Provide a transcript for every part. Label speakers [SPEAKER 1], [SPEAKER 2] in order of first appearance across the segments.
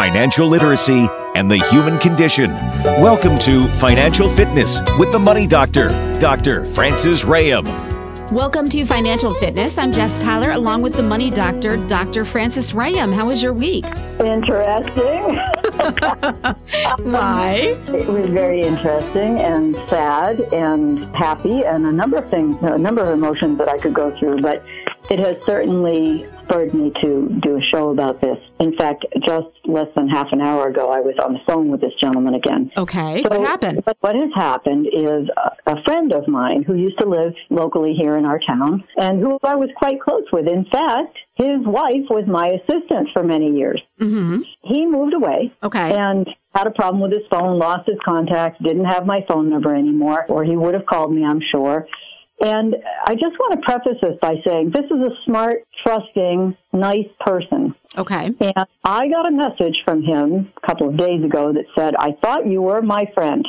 [SPEAKER 1] financial literacy, and the human condition. Welcome to Financial Fitness with the Money Doctor, Dr. Frances Rahaim.
[SPEAKER 2] Welcome to Financial Fitness. I'm Jess Tyler, along with the Money Doctor, Dr. Frances Rahaim. How was your week?
[SPEAKER 3] Interesting.
[SPEAKER 2] Why?
[SPEAKER 3] It was very interesting and sad and happy and a number of things, a number of emotions that I could go through, but it has certainly spurred me to do a show about this. In fact, just less than half an hour ago, I was on the phone with this gentleman again.
[SPEAKER 2] Okay. what happened?
[SPEAKER 3] What, what has happened is a, a friend of mine who used to live locally here in our town and who I was quite close with. In fact, his wife was my assistant for many years.
[SPEAKER 2] Mm-hmm.
[SPEAKER 3] He moved away
[SPEAKER 2] Okay.
[SPEAKER 3] and had a problem with his phone, lost his contacts, didn't have my phone number anymore, or he would have called me, I'm sure. And I just want to preface this by saying this is a smart, trusting, nice person.
[SPEAKER 2] Okay.
[SPEAKER 3] And I got a message from him a couple of days ago that said, I thought you were my friend.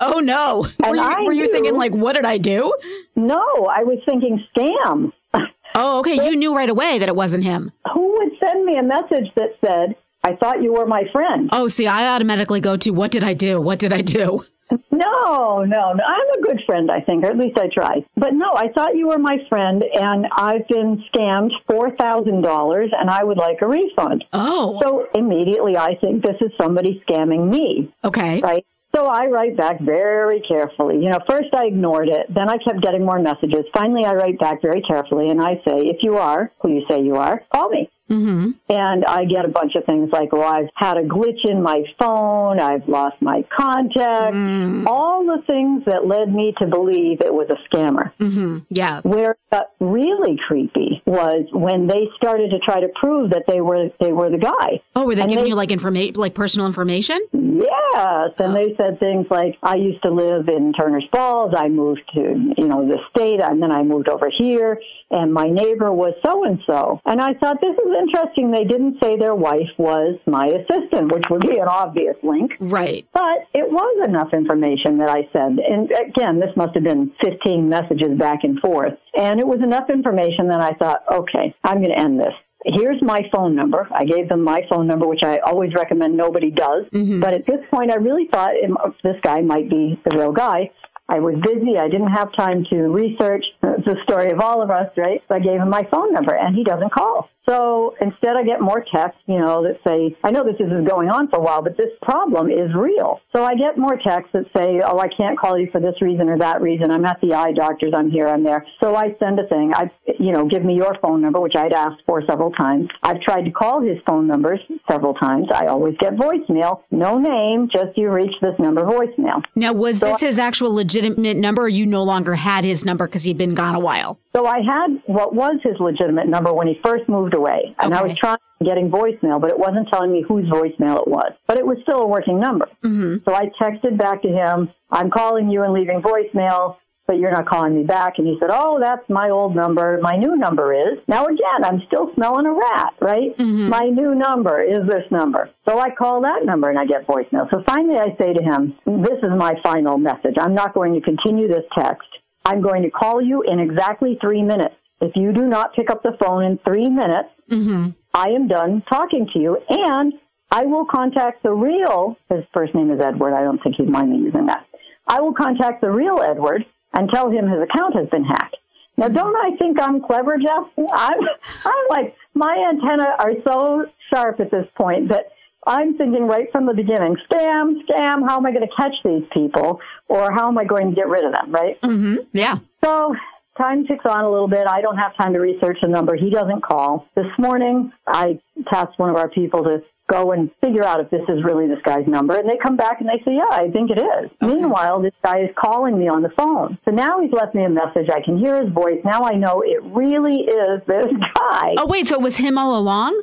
[SPEAKER 2] Oh, no. Were you,
[SPEAKER 3] I
[SPEAKER 2] were you
[SPEAKER 3] knew-
[SPEAKER 2] thinking, like, what did I do?
[SPEAKER 3] No, I was thinking scam.
[SPEAKER 2] Oh, okay. You knew right away that it wasn't him.
[SPEAKER 3] Who would send me a message that said, I thought you were my friend?
[SPEAKER 2] Oh, see, I automatically go to, what did I do? What did I do?
[SPEAKER 3] No, no, no. I'm a good friend, I think, or at least I try. But no, I thought you were my friend, and I've been scammed $4,000, and I would like a refund.
[SPEAKER 2] Oh,
[SPEAKER 3] So immediately I think this is somebody scamming me,
[SPEAKER 2] okay.
[SPEAKER 3] right? So I write back very carefully. You know, first I ignored it, then I kept getting more messages. Finally, I write back very carefully, and I say, if you are who you say you are, call me.
[SPEAKER 2] Mm-hmm.
[SPEAKER 3] And I get a bunch of things like, well, I've had a glitch in my phone, I've lost my contact,
[SPEAKER 2] Mm.
[SPEAKER 3] all the things that led me to believe it was a scammer.
[SPEAKER 2] Mm-hmm. Yeah.
[SPEAKER 3] Where got really creepy was when they started to try to prove that they were they were the guy.
[SPEAKER 2] Oh, were they
[SPEAKER 3] And
[SPEAKER 2] giving
[SPEAKER 3] they-
[SPEAKER 2] you, like, information, like personal information?
[SPEAKER 3] Yes, and they said things like, "I used to live in Turner's Falls. I moved to you know the state, and then I moved over here, and my neighbor was so and so." And I thought this is interesting. They didn't say their wife was my assistant, which would be an obvious link.
[SPEAKER 2] Right.
[SPEAKER 3] But it was enough information that I sent. And again, this must have been 15 messages back and forth. And it was enough information that I thought, okay, I'm going to end this. Here's my phone number. I gave them my phone number, which I always recommend nobody does.
[SPEAKER 2] Mhm.
[SPEAKER 3] But at this point, I really thought it, this guy might be the real guy. I was busy. I didn't have time to research. It's the story of all of us, right? So I gave him my phone number, and he doesn't call. So instead, I get more texts, you know, that say, I know this is going on for a while, but this problem is real. So I get more texts that say, oh, I can't call you for this reason or that reason. I'm at the eye doctor's. I'm here. I'm there. So I send a thing. I, you know, give me your phone number, which I'd asked for several times. I've tried to call his phone numbers several times. I always get voicemail. No name, just you reach this number voicemail.
[SPEAKER 2] Now, was this his actual legitimate number or you no longer had his number because he'd been gone a while?
[SPEAKER 3] So I had what was his legitimate number when he first moved away, and I was trying getting voicemail, but it wasn't telling me whose voicemail it was. But it was still a working number.
[SPEAKER 2] Mm-hmm.
[SPEAKER 3] So I texted back to him, "I'm calling you and leaving voicemail." But you're not calling me back. And he said, Oh, that's my old number. My new number is. Now, again, I'm still smelling a rat, right?
[SPEAKER 2] Mhm.
[SPEAKER 3] My new number is this number. So I call that number and I get voicemail. So finally I say to him, This is my final message. I'm not going to continue this text. I'm going to call you in exactly three minutes. If you do not pick up the phone in three minutes,
[SPEAKER 2] Mm-hmm.
[SPEAKER 3] I am done talking to you and I will contact the real, his first name is Edward. I don't think he'd mind me using that. I will contact the real Edward and tell him his account has been hacked. Now, don't I think I'm clever, Jeff? I'm, I'm like, my antenna are so sharp at this point that I'm thinking right from the beginning, scam, scam, how am I going to catch these people? Or how am I going to get rid of them, right?
[SPEAKER 2] Mm-hmm. Yeah.
[SPEAKER 3] So time ticks on a little bit. I don't have time to research the number. He doesn't call. This morning, I tasked one of our people to go and figure out if this is really this guy's number. And they come back and they say, yeah, I think it is. Meanwhile, this guy is calling me on the phone. So now he's left me a message. I can hear his voice. Now I know it really is this guy.
[SPEAKER 2] Oh, wait. So it was him all along?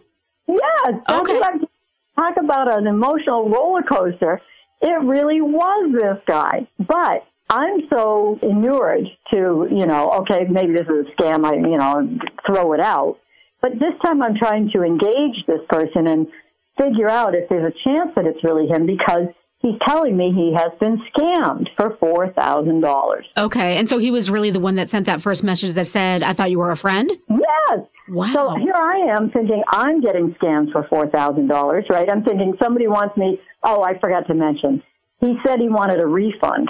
[SPEAKER 3] Yes. that's
[SPEAKER 2] Okay.
[SPEAKER 3] Talk about an emotional roller coaster. It really was this guy. But I'm so inured to, you know, okay, maybe this is a scam, I, you know, throw it out. But this time I'm trying to engage this person and figure out if there's a chance that it's really him because he's telling me he has been scammed for $4,000.
[SPEAKER 2] Okay. And so he was really the one that sent that first message that said, I thought you were a friend?
[SPEAKER 3] Yes.
[SPEAKER 2] Wow.
[SPEAKER 3] So here I am thinking I'm getting scammed for $4,000, right? I'm thinking somebody wants me. Oh, I forgot to mention. He said he wanted a refund.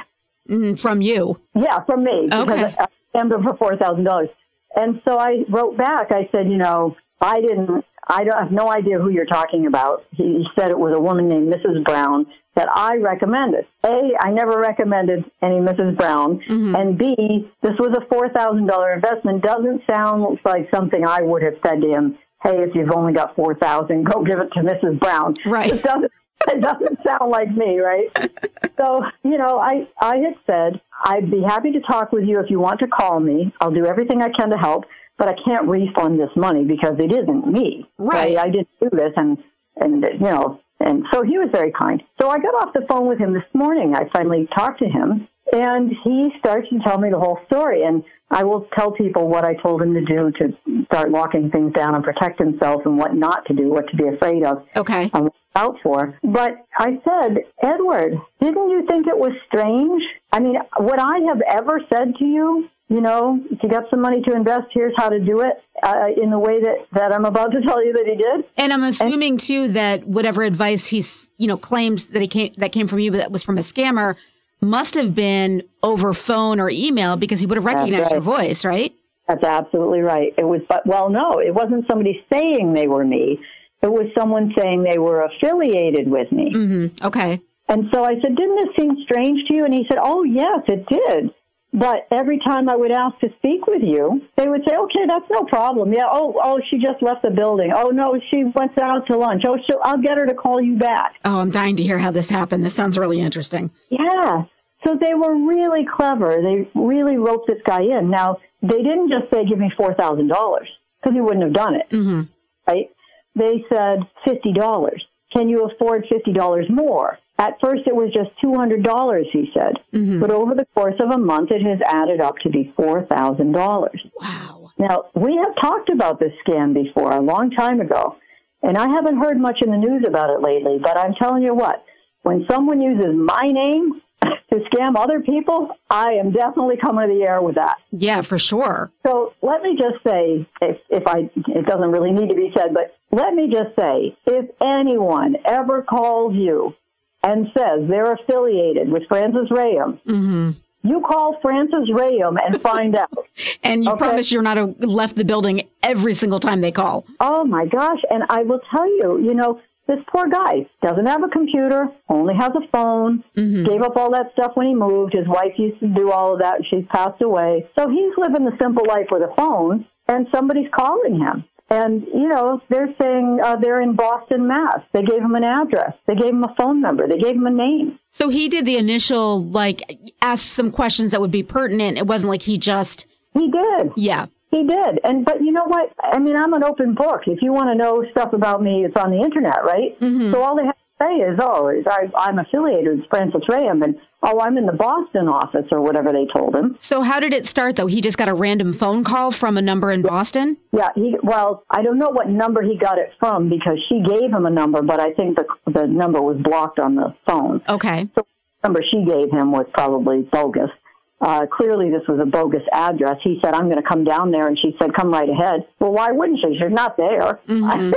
[SPEAKER 2] Mm, from you.
[SPEAKER 3] Yeah, from me.
[SPEAKER 2] Okay.
[SPEAKER 3] Because I scammed him for $4,000. And so I wrote back, I said, you know, I didn't, I don't I have no idea who you're talking about. He said it was a woman named Mrs. Brown that I recommended. A, I never recommended any Mrs. Brown. Mm-hmm. And B, this was a $4,000 investment. Doesn't sound like something I would have said to him, hey, if you've only got 4000 go give it to Mrs. Brown.
[SPEAKER 2] Right.
[SPEAKER 3] It doesn't, it doesn't sound like me, right? So, you know, I, I had said, I'd be happy to talk with you if you want to call me. I'll do everything I can to help, but I can't refund this money because it isn't me.
[SPEAKER 2] Right.
[SPEAKER 3] I, I didn't do this and, and, you know, and so he was very kind. So I got off the phone with him this morning. I finally talked to him and he starts to tell me the whole story. And I will tell people what I told him to do to start locking things down and protect himself and what not to do, what to be afraid of
[SPEAKER 2] Okay.
[SPEAKER 3] and watch out for. But I said, Edward, didn't you think it was strange? I mean, would I have ever said to you, you know, if you got some money to invest, here's how to do it uh, in the way that, that I'm about to tell you that he did?
[SPEAKER 2] And I'm assuming too that whatever advice he's, you know, claims that he came that came from you, but that was from a scammer, must have been over phone or email because he would have recognized your voice, right?
[SPEAKER 3] That's absolutely right. It was, but well, no, it wasn't somebody saying they were me. It was someone saying they were affiliated with me.
[SPEAKER 2] Mm-hmm. Okay.
[SPEAKER 3] And so I said, didn't this seem strange to you? And he said, oh, yes, it did. But every time I would ask to speak with you, they would say, okay, that's no problem. Yeah. Oh, oh, she just left the building. Oh, no, she went out to lunch. Oh, she'll, I'll get her to call you back.
[SPEAKER 2] Oh, I'm dying to hear how this happened. This sounds really interesting.
[SPEAKER 3] Yeah. So they were really clever. They really roped this guy in. Now, they didn't just say, give me $4,000 because he wouldn't have done it.
[SPEAKER 2] Mm-hmm.
[SPEAKER 3] Right? They said $50. Can you afford $50 more? At first, it was just $200, he said. Mm-hmm. But over the course of a month, it has added up to be $4,000.
[SPEAKER 2] Wow.
[SPEAKER 3] Now, we have talked about this scam before a long time ago, and I haven't heard much in the news about it lately, but I'm telling you what, when someone uses my name to scam other people, I am definitely coming to the air with that.
[SPEAKER 2] Yeah, for sure.
[SPEAKER 3] So let me just say, if, if I, it doesn't really need to be said, but let me just say, if anyone ever calls you and says they're affiliated with Frances Rahaim,
[SPEAKER 2] Mm-hmm.
[SPEAKER 3] you call Frances Rahaim and find out.
[SPEAKER 2] And you
[SPEAKER 3] Okay.
[SPEAKER 2] promise you're not a, left the building every single time they call.
[SPEAKER 3] Oh my gosh. And I will tell you, you know, this poor guy doesn't have a computer, only has a phone, gave up all that stuff when he moved. His wife used to do all of that. She's passed away. So he's living the simple life with a phone and somebody's calling him. And, you know, they're saying uh, they're in Boston, Mass. They gave him an address. They gave him a phone number. They gave him a name.
[SPEAKER 2] So he did the initial, like, asked some questions that would be pertinent. It wasn't like he just,
[SPEAKER 3] He did.
[SPEAKER 2] yeah.
[SPEAKER 3] He did. And but you know what? I mean, I'm an open book. If you want to know stuff about me, it's on the internet, right? So all they have say is, "Oh, is I, I'm affiliated with Frances Rahaim," and "Oh, I'm in the Boston office," or whatever they told him.
[SPEAKER 2] So how did it start though? He just got a random phone call from a number in Boston?
[SPEAKER 3] Yeah, he. Well, I don't know what number he got it from because she gave him a number, but I think the the number was blocked on the phone.
[SPEAKER 2] Okay.
[SPEAKER 3] So the number she gave him was probably bogus. Uh, clearly, this was a bogus address. He said, "I'm going to come down there," and she said, "Come right ahead." Well, why wouldn't she? She's not there.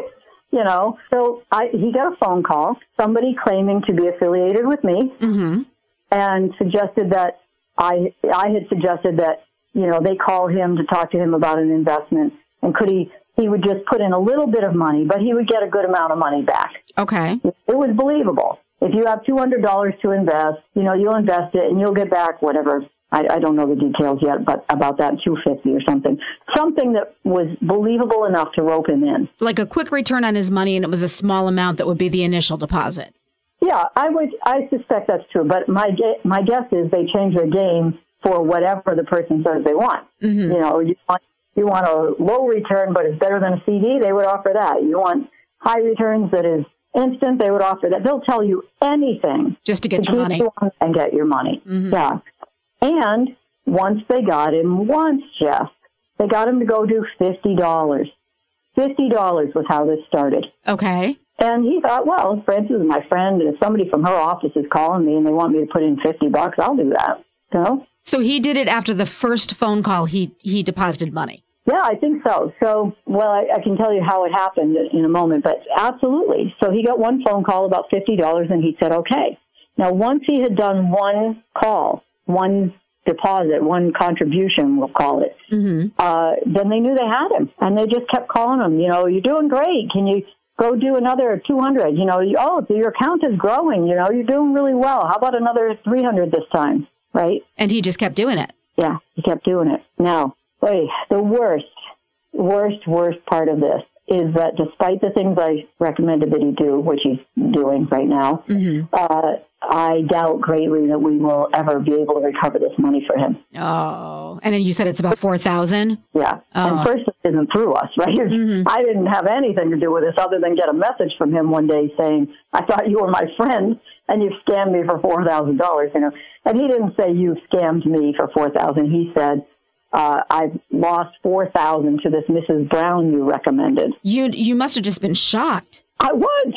[SPEAKER 3] you know. So I, he got a phone call, somebody claiming to be affiliated with me,
[SPEAKER 2] Mm-hmm.
[SPEAKER 3] and suggested that I I had suggested that you know they call him to talk to him about an investment, and could he he would just put in a little bit of money, but he would get a good amount of money back
[SPEAKER 2] Okay.
[SPEAKER 3] it was believable. If you have two hundred dollars to invest, you know you'll invest it and you'll get back whatever. I, I don't know the details yet, but about that two fifty or something, something that was believable enough to rope him in.
[SPEAKER 2] Like a quick return on his money and it was a small amount that would be the initial deposit.
[SPEAKER 3] Yeah, I would. I suspect that's true, but my my guess is they change their game for whatever the person says they want.
[SPEAKER 2] Mm-hmm.
[SPEAKER 3] You know, you want you want a low return, but it's better than a CD. They would offer that. You want high returns that is instant. They would offer that. They'll tell you anything
[SPEAKER 2] Just to
[SPEAKER 3] to
[SPEAKER 2] get your money.
[SPEAKER 3] you and get your money.
[SPEAKER 2] Mhm.
[SPEAKER 3] Yeah. And once they got him, once Jeff, they got him to go do fifty dollars. Fifty dollars was how this started.
[SPEAKER 2] Okay.
[SPEAKER 3] And he thought, well, Frances is my friend, and if somebody from her office is calling me and they want me to put in fifty bucks, I'll do that. You know?
[SPEAKER 2] So he did it after the first phone call he he deposited money.
[SPEAKER 3] Yeah, I think so. So, well, I, I can tell you how it happened in a moment, but absolutely. So he got one phone call about $50 and he said, okay. Now, once he had done one call, one deposit, one contribution, we'll call it,
[SPEAKER 2] Mm-hmm.
[SPEAKER 3] uh, then they knew they had him and they just kept calling him, you know, you're doing great. Can you go do another 200? You know, you, oh, your account is growing. You know, you're doing really well. How about another 300 this time? Right?
[SPEAKER 2] And he just kept doing it.
[SPEAKER 3] Yeah, he kept doing it. Now, wait, the worst, worst, worst part of this is that despite the things I recommended that he do, which he's doing right now,
[SPEAKER 2] Mm-hmm.
[SPEAKER 3] uh, I doubt greatly that we will ever be able to recover this money for him.
[SPEAKER 2] Oh, and then you said it's about four thousand.
[SPEAKER 3] Yeah.
[SPEAKER 2] Oh.
[SPEAKER 3] And first, it isn't through us, right?
[SPEAKER 2] Mhm.
[SPEAKER 3] I didn't have anything to do with this other than get a message from him one day saying, I thought you were my friend and you scammed me for $4,000, you know. And he didn't say you scammed me for 4000 He said, uh, I've lost 4000 to this Mrs. Brown you recommended.
[SPEAKER 2] You you must have just been shocked.
[SPEAKER 3] I was.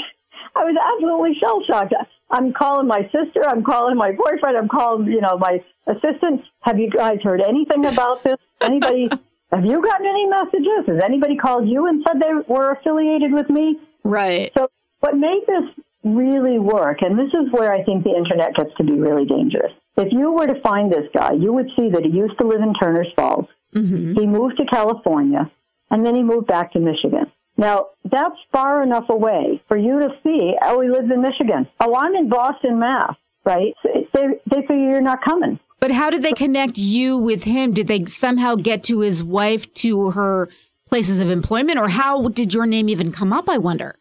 [SPEAKER 3] I was absolutely shell shocked. I'm calling my sister. I'm calling my boyfriend. I'm calling, you know, my assistant. Have you guys heard anything about this? Anybody? have you gotten any messages? Has anybody called you and said they were affiliated with me?
[SPEAKER 2] Right.
[SPEAKER 3] So what made this really work, and this is where I think the internet gets to be really dangerous. If you were to find this guy, you would see that he used to live in Turner's Falls.
[SPEAKER 2] Mm-hmm.
[SPEAKER 3] He moved to California, and then he moved back to Michigan. Now, that's far enough away for you to see, oh, he lives in Michigan. Oh, I'm in Boston, Mass, right? They, they figure you're not coming.
[SPEAKER 2] But how did they connect you with him? Did they somehow get to his wife to her places of employment, or how did your name even come up? I wonder.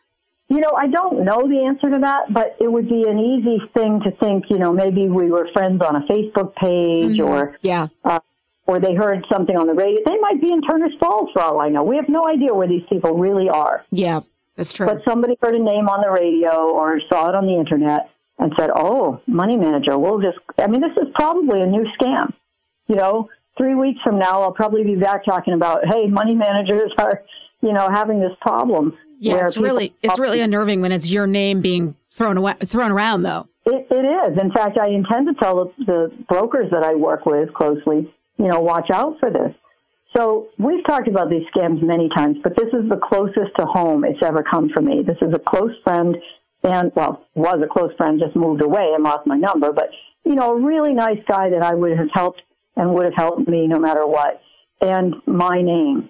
[SPEAKER 3] You know, I don't know the answer to that, but it would be an easy thing to think, you know, maybe we were friends on a Facebook page or
[SPEAKER 2] Yeah.
[SPEAKER 3] uh, or they heard something on the radio. They might be in Turner's Falls for all I know. We have no idea where these people really are.
[SPEAKER 2] Yeah. That's true.
[SPEAKER 3] But somebody heard a name on the radio or saw it on the internet and said, "Oh, money manager, we'll just." I mean, this is probably a new scam. You know, three weeks from now, I'll probably be back talking about, "Hey, money managers are, you know, having this problem."
[SPEAKER 2] Yeah, it's really it's really unnerving when it's your name being thrown away, thrown around though.
[SPEAKER 3] It, it is. In fact, I intend to tell the, the brokers that I work with closely, you know, watch out for this. So we've talked about these scams many times, but this is the closest to home it's ever come for me. This is a close friend and, well, was a close friend, just moved away and lost my number, but, you know, a really nice guy that I would have helped and would have helped me no matter what. And my name.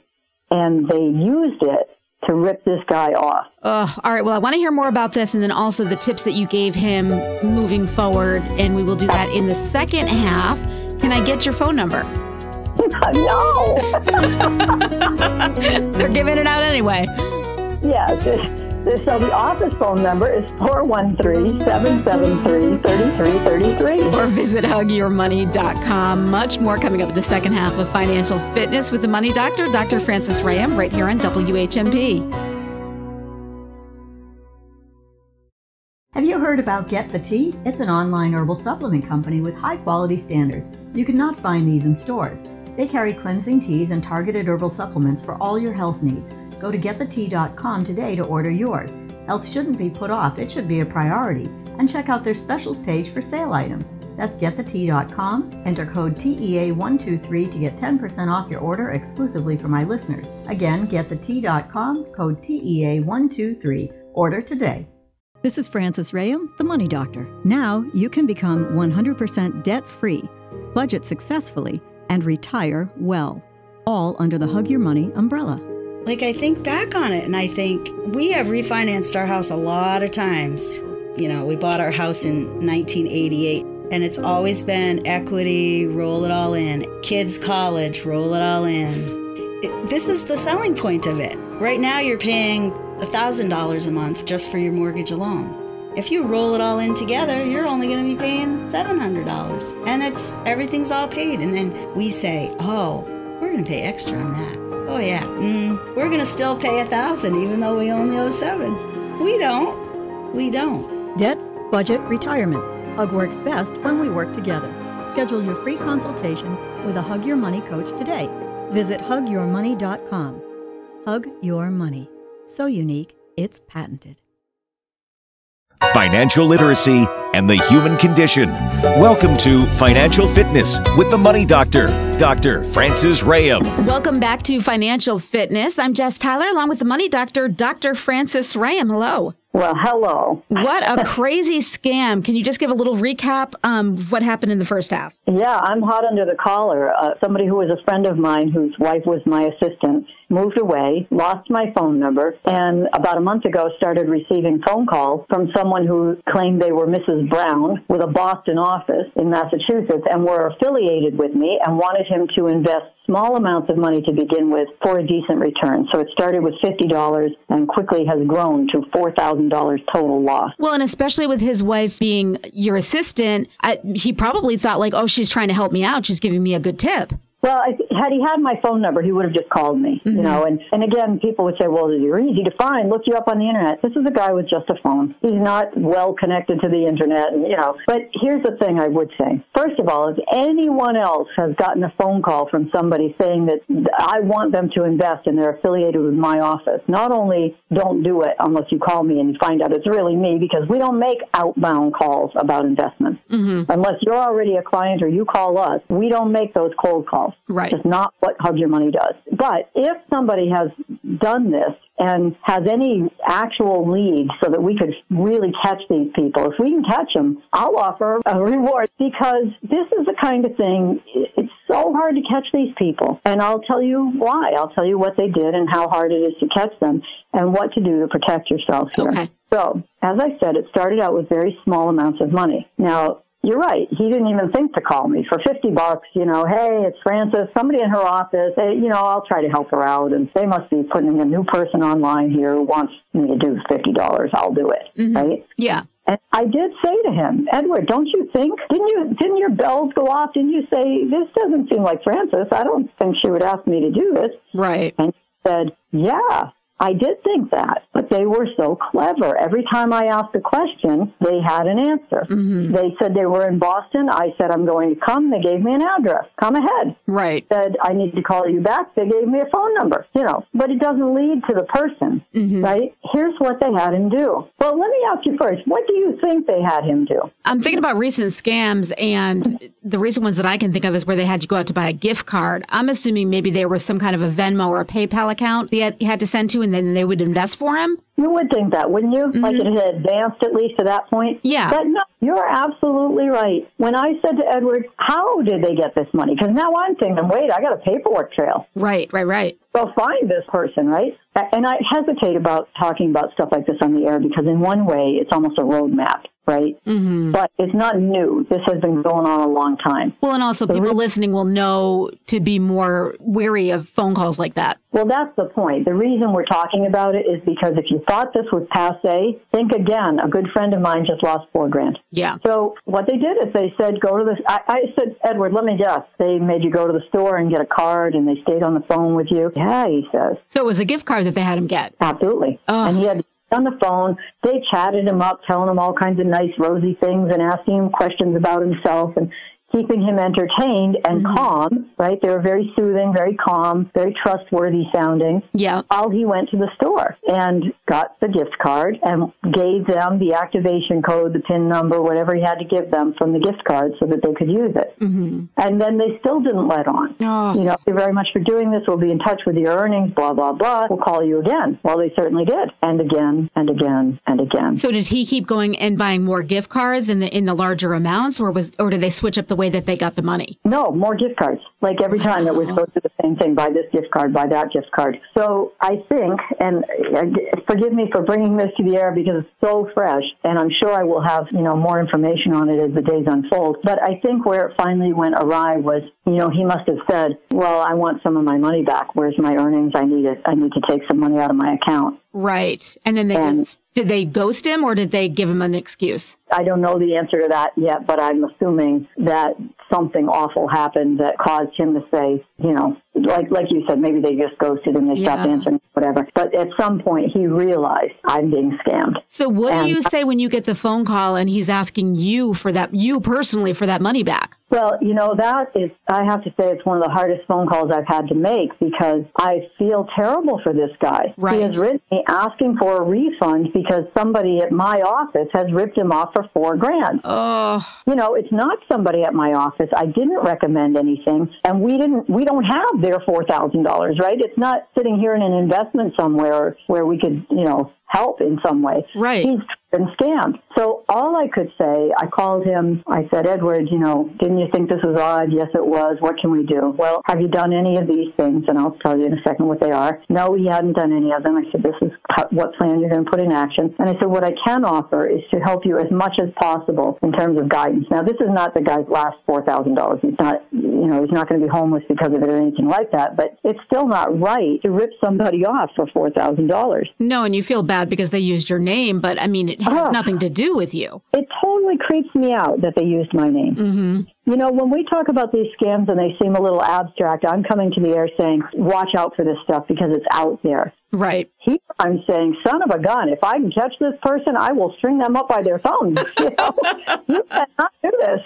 [SPEAKER 3] And they used it to rip this guy off.
[SPEAKER 2] Ugh. All right. Well, I want to hear more about this and then also the tips that you gave him moving forward. And we will do that in the second half. Can I get your phone number?
[SPEAKER 3] no!
[SPEAKER 2] They're giving it out anyway.
[SPEAKER 3] Yes. It- So the office phone number is 413-773-3333.
[SPEAKER 2] Or visit hugyourmoney.com. Much more coming up in the second half of Financial Fitness with the Money Doctor, Dr. Frances Rahaim, right here on WHMP.
[SPEAKER 4] Have you heard about Get the Tea? It's an online herbal supplement company with high quality standards. You cannot find these in stores. They carry cleansing teas and targeted herbal supplements for all your health needs. Go to getthetea.com today to order yours. Health shouldn't be put off, it should be a priority. And check out their specials page for sale items. That's getthetea.com. Enter code TEA123 to get 10% off your order exclusively for my listeners. Again, getthetea.com, code TEA123. Order today.
[SPEAKER 5] This is Frances Rahaim, the Money Doctor. Now you can become 100% debt free, budget successfully, and retire well. All under the Hug Your Money umbrella.
[SPEAKER 6] Like, I think back on it and I think we have refinanced our house a lot of times. You know, we bought our house in 1988 and it's always been equity, roll it all in. Kids' college, roll it all in. It- this is the selling point of it. Right now, you're paying $1,000 a month just for your mortgage alone. If you roll it all in together, you're only going to be paying $700. And it's everything's all paid. And then we say, oh, we're going to pay extra on that. Oh yeah, mm, we're to still pay a thousand even though we only owe seven. We don't. We don't.
[SPEAKER 5] Debt, budget, retirement. Hug works best when we work together. Schedule your free consultation with a Hug Your Money coach today. Visit hugyourmoney.com. Hug Your Money. So unique, it's patented.
[SPEAKER 1] Financial literacy, and the human condition. Welcome to Financial Fitness with the Money Doctor, Dr. Frances Rahaim.
[SPEAKER 2] Welcome back to Financial Fitness. I'm Jess Tyler, along with the Money Doctor, Dr. Frances Rahaim. Hello.
[SPEAKER 3] Well, hello.
[SPEAKER 2] What a crazy scam. Can you just give a little recap um what happened in the first half?
[SPEAKER 3] Yeah, I'm hot under the collar. Uh, somebody who was a friend of mine, whose wife was my assistant, moved away, lost my phone number, and about a month ago started receiving phone calls from someone who claimed they were Mrs. Brown with a Boston office in Massachusetts and were affiliated with me and wanted him to invest small amounts of money to begin with for a decent return. So it started with $50 and quickly has grown to $4,000 total loss.
[SPEAKER 2] Well, and especially with his wife being your assistant, I, he probably thought like, "Oh, she's trying to help me out. She's giving me a good tip."
[SPEAKER 3] Well, I, had he had my phone number, he would have just called me, you know. Mm-hmm. And, and again, people would say, well, you're easy to find. Look you up on the internet. This is a guy with just a phone. He's not well connected to the internet, and, you know. But here's the thing I would say. First of all, if anyone else has gotten a phone call from somebody saying that I want them to invest and they're affiliated with my office, not only don't do it unless you call me and find out it's really me, because we don't make outbound calls about investments. Mm-hmm. Unless you're already a client or you call us, we don't make those cold calls.
[SPEAKER 2] Right.
[SPEAKER 3] It's not what Hug Your Money does. But if somebody has done this and has any actual leads so that we could really catch these people, if we can catch them, I'll offer a reward because this is the kind of thing, it's so hard to catch these people. And I'll tell you why. I'll tell you what they did and how hard it is to catch them and what to do to protect yourself here.
[SPEAKER 2] Okay.
[SPEAKER 3] So, as I said, it started out with very small amounts of money. Now, you're right. He didn't even think to call me for 50 bucks. You know, hey, it's Frances, somebody in her office. Hey, you know, I'll try to help her out. And they must be putting a new person online here who wants me to do $50. I'll do it. Mm-hmm. Right.
[SPEAKER 2] Yeah.
[SPEAKER 3] And I did say to him, Edward, don't you think? Didn't you? Didn't your bells go off? Didn't you say this doesn't seem like Frances? I don't think she would ask me to do this.
[SPEAKER 2] Right.
[SPEAKER 3] And he said, Yeah, I did think that, but they were so clever. Every time I asked a question, they had an answer. Mm-hmm. They said they were in Boston. I said, I'm going to come. They gave me an address. Come ahead.
[SPEAKER 2] Right.
[SPEAKER 3] Said, I need to call you back. They gave me a phone number, you know, but it doesn't lead to the person, mm-hmm. right? Here's what they had him do. Well, let me ask you first, what do you think they had him do?
[SPEAKER 2] I'm thinking about recent scams, and the recent ones that I can think of is where they had you go out to buy a gift card. I'm assuming maybe there was some kind of a Venmo or a PayPal account they had, you had to send to, and then they would invest for him.
[SPEAKER 3] You would think that, wouldn't you? Like mm-hmm. it had advanced at least to that point.
[SPEAKER 2] Yeah.
[SPEAKER 3] But no, you're absolutely right. When I said to Edward, how did they get this money? Because now I'm thinking, wait, I got a paperwork trail.
[SPEAKER 2] Right, right, right.
[SPEAKER 3] Go find this person, right? And I hesitate about talking about stuff like this on the air because, in one way, it's almost a roadmap, right? Mm-hmm. But it's not new. This has been going on a long time.
[SPEAKER 2] Well, and also people listening will know to be more wary of phone calls like that.
[SPEAKER 3] Well, that's the point. The reason we're talking about it is because if you thought this was passe, think again. A good friend of mine just lost four grand.
[SPEAKER 2] Yeah.
[SPEAKER 3] So what they did is they said, go to the, I, I said, Edward, let me guess. They made you go to the store and get a card and they stayed on the phone with you. Yeah, he says.
[SPEAKER 2] So it was a gift card that they had him get.
[SPEAKER 3] Absolutely.
[SPEAKER 2] Oh.
[SPEAKER 3] And he had on the phone. They chatted him up, telling him all kinds of nice, rosy things and asking him questions about himself and keeping him entertained and calm, right? They were very soothing, very calm, very trustworthy sounding.
[SPEAKER 2] Yeah.
[SPEAKER 3] While he went to the store and got the gift card and gave them the activation code, the PIN number, whatever he had to give them from the gift card so that they could use it. Mm-hmm. And then they still didn't let on.
[SPEAKER 2] Oh.
[SPEAKER 3] You know, thank you very much for doing this. We'll be in touch with your earnings, blah, blah, blah. We'll call you again. Well, they certainly did. And again, and again, and again.
[SPEAKER 2] So did he keep going and buying more gift cards in the in the larger amounts, or was or did they switch up the way that they got the money?
[SPEAKER 3] No, more gift cards. Like every time it was oh. go to the same thing, buy this gift card, buy that gift card. So I think, and forgive me for bringing this to the air because it's so fresh, and I'm sure I will have, you know, more information on it as the days unfold. But I think where it finally went awry was, you know, he must have said, well, I want some of my money back. Where's my earnings? I need it. I need to take some money out of my account.
[SPEAKER 2] Right. And then they
[SPEAKER 3] And-
[SPEAKER 2] just did they ghost him or did they give him an excuse?
[SPEAKER 3] I don't know the answer to that yet, but I'm assuming that something awful happened that caused him to say, you know, like like you said, maybe they just ghosted him, they stopped answering, whatever. But at some point, he realized I'm being scammed.
[SPEAKER 2] So what
[SPEAKER 3] And-
[SPEAKER 2] do you say when you get the phone call and he's asking you for that you personally for that money back?
[SPEAKER 3] Well, you know, that is, I have to say, it's one of the hardest phone calls I've had to make because I feel terrible for this guy.
[SPEAKER 2] Right.
[SPEAKER 3] He has written me asking for a refund because somebody at my office has ripped him off for four grand.
[SPEAKER 2] Oh,
[SPEAKER 3] You know, it's not somebody at my office. I didn't recommend anything, and we didn't. We don't have their four thousand dollars, right? It's not sitting here in an investment somewhere where we could, you know, help in some way.
[SPEAKER 2] Right.
[SPEAKER 3] He's been scammed. So all I could say, I called him. I said, Edward, you know, didn't you think this was odd? Yes, it was. What can we do? Well, have you done any of these things? And I'll tell you in a second what they are. No, he hadn't done any of them. I said, this is what plan you're going to put in action. And I said, what I can offer is to help you as much as possible in terms of guidance. Now, this is not the guy's last four thousand dollars. He's not, you know, he's not going to be homeless because of it or anything like that. But it's still not right to rip somebody off for four thousand dollars.
[SPEAKER 2] no, and you feel bad because they used your name, but I mean, it has
[SPEAKER 3] Oh.
[SPEAKER 2] nothing to do with you.
[SPEAKER 3] It totally creeps me out that they used my name.
[SPEAKER 2] Mm-hmm.
[SPEAKER 3] You know, when we talk about these scams and they seem a little abstract, I'm coming to the air saying, watch out for this stuff because it's out there.
[SPEAKER 2] Right.
[SPEAKER 3] I'm saying, son of a gun, if I can catch this person, I will string them up by their thumbs. You know, you cannot do this.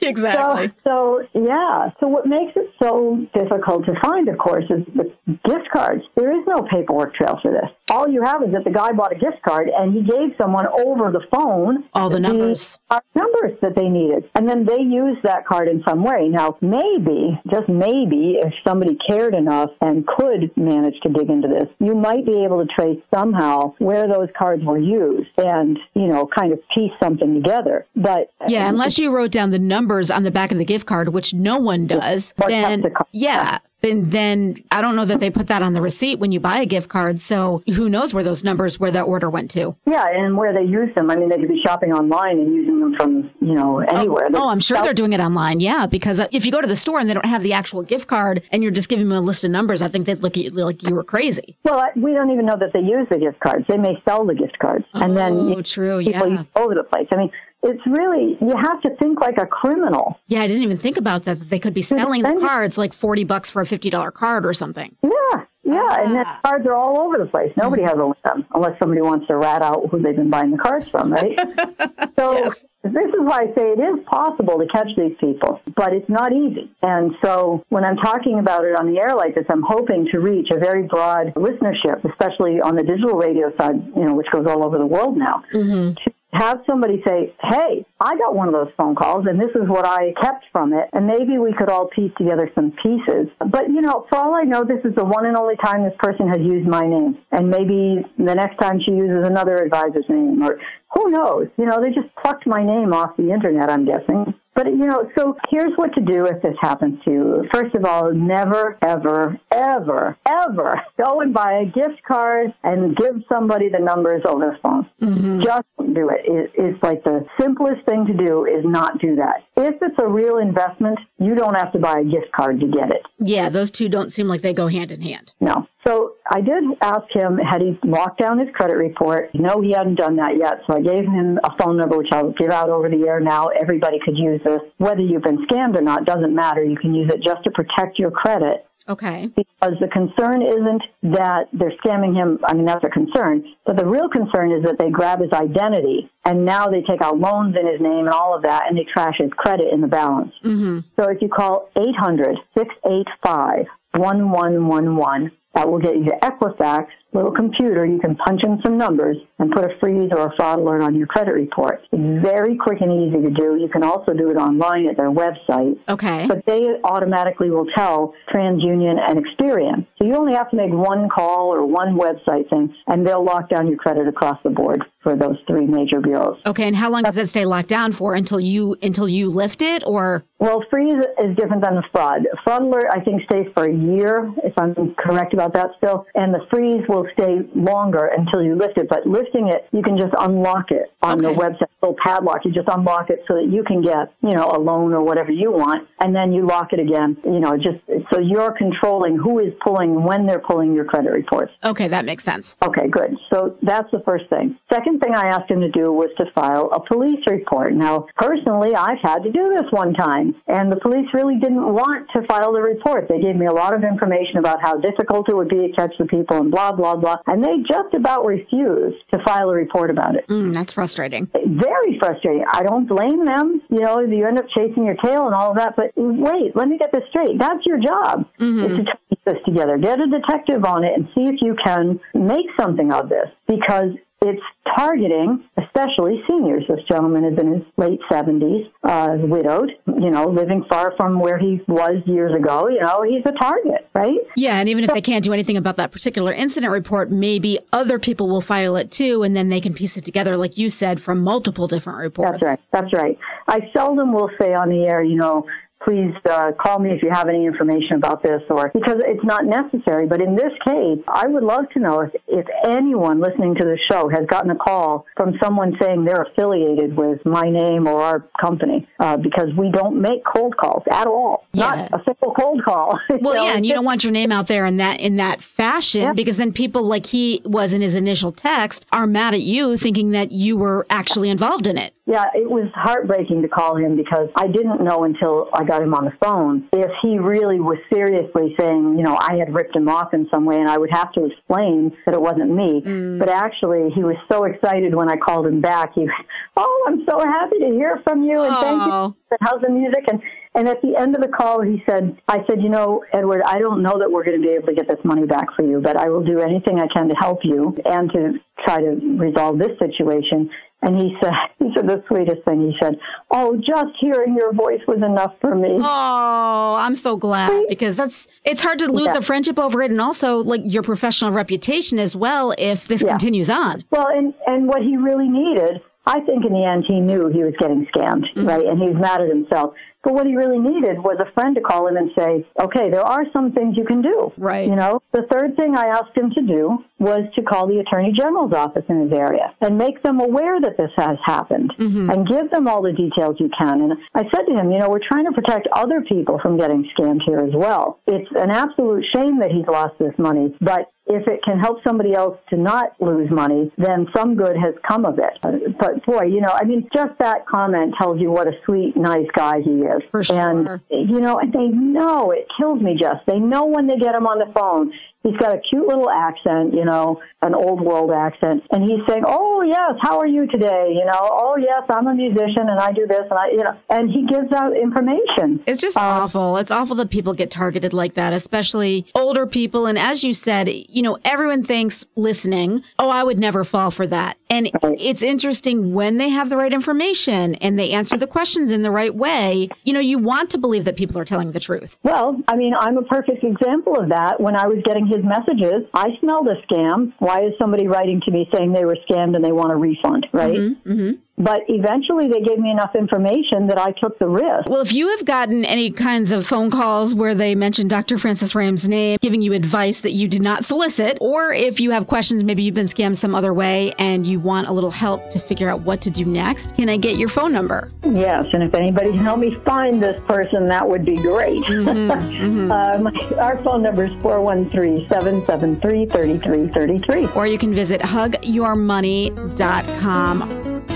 [SPEAKER 2] Exactly.
[SPEAKER 3] So, so, yeah. So what makes it so difficult to find, of course, is the gift cards. There is no paperwork trail for this. All you have is that the guy bought a gift card and he gave someone over the phone
[SPEAKER 2] All the numbers.
[SPEAKER 3] Uh, numbers that they needed. And then they used that card in some way. Now, maybe, just maybe, if somebody cared enough and could manage to dig into this, you might be able to trace somehow where those cards were used and, you know, kind of piece something together. But
[SPEAKER 2] Yeah, unless you wrote down the numbers on the back of the gift card, which no one does, then
[SPEAKER 3] the
[SPEAKER 2] yeah, then then I don't know that they put that on the receipt when you buy a gift card. So who knows where those numbers, where that order went to?
[SPEAKER 3] Yeah, and where they use them. I mean, they could be shopping online and using them from, you know, anywhere.
[SPEAKER 2] Oh, I'm sure they're doing it online. Yeah, because uh, if you go to the store and they don't have the actual gift card and you're just giving them a list of numbers, I think they'd look at you like you were crazy.
[SPEAKER 3] Well, I, we don't even know that they use the gift cards. They may sell the gift cards, and then
[SPEAKER 2] Oh,
[SPEAKER 3] you know,
[SPEAKER 2] true,
[SPEAKER 3] people
[SPEAKER 2] yeah.
[SPEAKER 3] use all over the place. I mean, it's really you have to think like a criminal.
[SPEAKER 2] Yeah, I didn't even think about that. That they could be selling the cards like forty bucks for a fifty dollar card or something.
[SPEAKER 3] Yeah, yeah, and then
[SPEAKER 2] Ah.
[SPEAKER 3] cards are all over the place. Nobody has a limit, unless somebody wants to rat out who they've been buying the cards from, right? so
[SPEAKER 2] Yes.
[SPEAKER 3] this is why I say it is possible to catch these people, but it's not easy. And so when I'm talking about it on the air like this, I'm hoping to reach a very broad listenership, especially on the digital radio side, you know, which goes all over the world now. To have somebody say, "Hey, I got one of those phone calls, and this is what I kept from it," and maybe we could all piece together some pieces. But you know, for all I know, this is the one and only time this person has used my name, and maybe the next time she uses another advisor's name, or who knows? You know, they just plucked my name off the internet. I'm guessing. But you know, so here's what to do if this happens to you. First of all, never, ever, ever, ever go and buy a gift card and give somebody the numbers over the phone. Mm-hmm. Just don't do it. it. It's like the simplest thing to do is not do that. If it's a real investment, you don't have to buy a gift card to get it.
[SPEAKER 2] Yeah, those two don't seem like they go hand in hand.
[SPEAKER 3] No. So I did ask him, had he locked down his credit report? No, he hadn't done that yet. So I gave him a phone number, which I'll give out over the air now. Everybody could use this. Whether you've been scammed or not doesn't matter. You can use it just to protect your credit
[SPEAKER 2] Okay.
[SPEAKER 3] because the concern isn't that they're scamming him. I mean, that's a concern. But the real concern is that they grab his identity and now they take out loans in his name and all of that and they trash his credit in the balance.
[SPEAKER 2] Mm-hmm.
[SPEAKER 3] So if you call 800 685 1111, that will get you to Equifax, little computer. You can punch in some numbers and put a freeze or a fraud alert on your credit report. It's very quick and easy to do. You can also do it online at their website.
[SPEAKER 2] Okay.
[SPEAKER 3] But they automatically will tell TransUnion and Experian. So you only have to make one call or one website thing, and they'll lock down your credit across the board for those three major bureaus.
[SPEAKER 2] Okay, and how long does it stay locked down for until you until you lift it or
[SPEAKER 3] Well, freeze is different than the fraud. Fraud alert, I think, stays for a year, if I'm correct about that still. And the freeze will stay longer until you lift it. But lifting it, you can just unlock it on the website. Little padlock, you just unlock it so that you can get, you know, a loan or whatever you want. And then you lock it again, you know, just so you're controlling who is pulling, when they're pulling your credit reports.
[SPEAKER 2] Okay, that makes sense.
[SPEAKER 3] Okay, good. So that's the first thing. Second thing I asked him to do was to file a police report. Now, personally, I've had to do this one time, and the police really didn't want to file the report. They gave me a lot of information about how difficult it would be to catch the people and blah, blah, blah. And they just about refused to file a report about it.
[SPEAKER 2] Mm, that's frustrating.
[SPEAKER 3] Very frustrating. I don't blame them. You know, you end up chasing your tail and all of that. But wait, let me get this straight. That's your job is to piece this together. Get a detective on it and see if you can make something of this because it's targeting especially seniors. This gentleman is in his late 70s, uh, widowed, you know, living far from where he was years ago. You know, he's a target, right?
[SPEAKER 2] Yeah, and even if they can't do anything about that particular incident report, maybe other people will file it too, and then they can piece it together, like you said, from multiple different reports.
[SPEAKER 3] That's right. That's right. I seldom will say on the air, you know, please uh, call me if you have any information about this or because it's not necessary. But in this case, I would love to know if, if anyone listening to the show has gotten a call from someone saying they're affiliated with my name or our company uh, because we don't make cold calls at all.
[SPEAKER 2] Yeah.
[SPEAKER 3] Not a simple cold call.
[SPEAKER 2] Well,
[SPEAKER 3] know,
[SPEAKER 2] yeah, and you don't want your name out there in that in that fashion
[SPEAKER 3] Yeah.
[SPEAKER 2] because then people like he was in his initial text are mad at you thinking that you were actually involved in it.
[SPEAKER 3] Yeah, it was heartbreaking to call him because I didn't know until I got him on the phone if he really was seriously saying, you know, I had ripped him off in some way and I would have to explain that it wasn't me. Mm. But actually, he was so excited when I called him back. He, oh, I'm so happy to hear from you and thank you. How's the music? And and at the end of the call, he said, I said, you know, Edward, I don't know that we're going to be able to get this money back for you, but I will do anything I can to help you and to try to resolve this situation. And he said, he said the sweetest thing. He said, "Oh, just hearing your voice was enough for me."
[SPEAKER 2] Oh, I'm so glad because that's it's hard to lose
[SPEAKER 3] Yeah.
[SPEAKER 2] a friendship over it and also like your professional reputation as well if this
[SPEAKER 3] Yeah.
[SPEAKER 2] continues on.
[SPEAKER 3] Well, and and what he really needed, I think, in the end, he knew he was getting scammed, mm-hmm. right? And he's mad at himself. But what he really needed was a friend to call him and say, "Okay, there are some things you can do."
[SPEAKER 2] Right.
[SPEAKER 3] You know, the third thing I asked him to do was to call the attorney general's office in his area and make them aware that this has happened mm-hmm. and give them all the details you can. And I said to him, you know, we're trying to protect other people from getting scammed here as well. It's an absolute shame that he's lost this money, but if it can help somebody else to not lose money, then some good has come of it. Uh, But boy, you know, I mean, just that comment tells you what a sweet, nice guy he is.
[SPEAKER 2] For sure.
[SPEAKER 3] And, you know, and they know it kills me just. They know when they get him on the phone. He's got a cute little accent, you know, an old world accent. And he's saying, Oh, yes, how are you today? You know, oh, yes, I'm a musician and I do this and I, you know, and he gives out information.
[SPEAKER 2] It's just um, awful. It's awful that people get targeted like that, especially older people. And as you said, you know, everyone thinks listening, oh, I would never fall for that. And it's interesting when they have the right information and they answer the questions in the right way, you know, you want to believe that people are telling the truth.
[SPEAKER 3] Well, I mean, I'm a perfect example of that. When I was getting his messages, I smelled a scam. Why is somebody writing to me saying they were scammed and they want a refund, right? Mm-hmm, mm-hmm. But eventually they gave me enough information that I took the risk.
[SPEAKER 2] Well, if you have gotten any kinds of phone calls where they mention Dr. Frances Rahaim's name, giving you advice that you did not solicit, or if you have questions, maybe you've been scammed some other way and you want a little help to figure out what to do next, can I get your phone number?
[SPEAKER 3] Yes, and if anybody can help me find this person, that would be great. uh, my, our phone number is 413 773 3333.
[SPEAKER 2] Or you can visit hugyourmoney.com.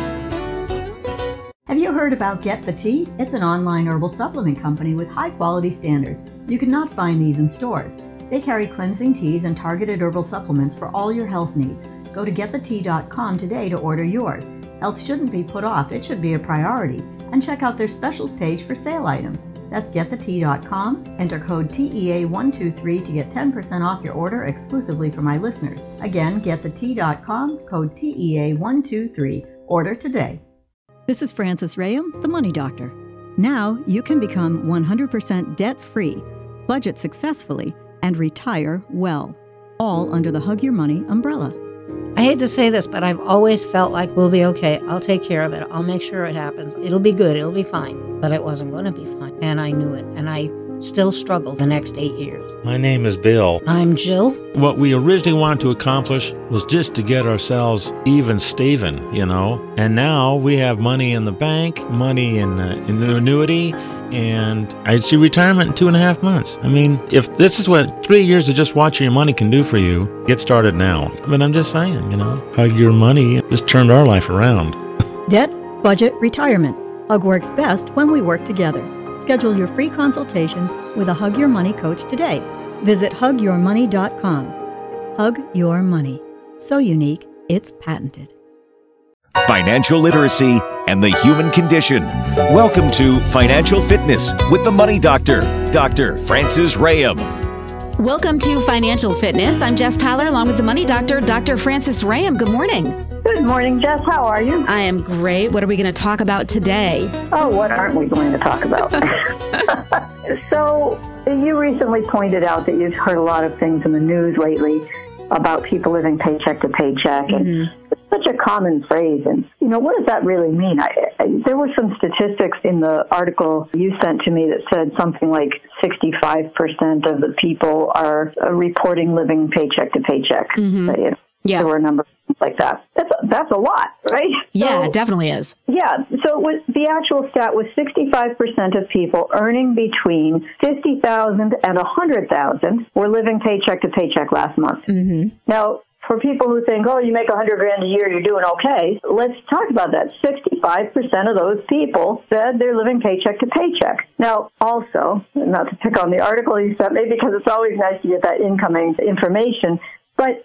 [SPEAKER 4] Have you heard about Get the Tea? It's an online herbal supplement company with high quality standards. You cannot find these in stores. They carry cleansing teas and targeted herbal supplements for all your health needs. Go to getthetea.com today to order yours. Health shouldn't be put off, it should be a priority. And check out their specials page for sale items. That's getthetea.com. Enter code TEA123 to get 10% off your order exclusively for my listeners. Again, getthetea.com, code TEA123. Order today.
[SPEAKER 5] This is Frances Rahaim, the Money Doctor. Now you can become 100% debt free, budget successfully, and retire well, all under the Hug Your Money umbrella.
[SPEAKER 7] I hate to say this, but I've always felt like we'll be okay. I'll take care of it. I'll make sure it happens. It'll be good. It'll be fine. But it wasn't going to be fine. And I knew it. And I still struggle the next eight years.
[SPEAKER 8] My name is Bill.
[SPEAKER 7] I'm Jill.
[SPEAKER 8] What we originally wanted to accomplish was just to get ourselves even Steven, you know. And now we have money in the bank, money in, uh, in an annuity, and I see retirement in two and a half months. I mean, if this is what three years of just watching your money can do for you, get started now. But I'm just saying, you know, how your money just turned our life around.
[SPEAKER 5] Debt, budget, retirement. Hug works best when we work together. Schedule your free consultation with a Hug Your Money coach today. Visit hugyourmoney.com. Hug Your Money. So unique, it's patented.
[SPEAKER 1] Financial literacy and the human condition. Welcome to Financial Fitness with the Money Doctor, Dr. Frances Rahaim.
[SPEAKER 2] Welcome to Financial Fitness. I'm Jess Tyler along with the Money Doctor, Dr. Frances Rahaim. Good morning.
[SPEAKER 3] Good morning, Jess. How are you?
[SPEAKER 2] I am great. What are we going to talk about today?
[SPEAKER 3] Oh, what aren't we going to talk about? so, you recently pointed out that you've heard a lot of things in the news lately about people living paycheck to paycheck.
[SPEAKER 2] Mm-hmm.
[SPEAKER 3] And such a common phrase. And, you know, what does that really mean? I, I, there were some statistics in the article you sent to me that said something like 65% of the people are reporting living paycheck to paycheck.
[SPEAKER 2] Mm-hmm. Yeah.
[SPEAKER 3] There were a number like that. That's a, that's a lot, right?
[SPEAKER 2] Yeah,
[SPEAKER 3] So-
[SPEAKER 2] it definitely is.
[SPEAKER 3] yeah, so it was, the actual stat was 65% of people earning between 50,000 and 100,000 were living paycheck to paycheck last month.
[SPEAKER 2] Mm-hmm.
[SPEAKER 3] Now, for people who think, oh, you make 100 grand a year, you're doing okay, let's talk about that. 65% of those people said they're living paycheck to paycheck. Now, also, not to pick on the article you sent me because it's always nice to get that incoming information, but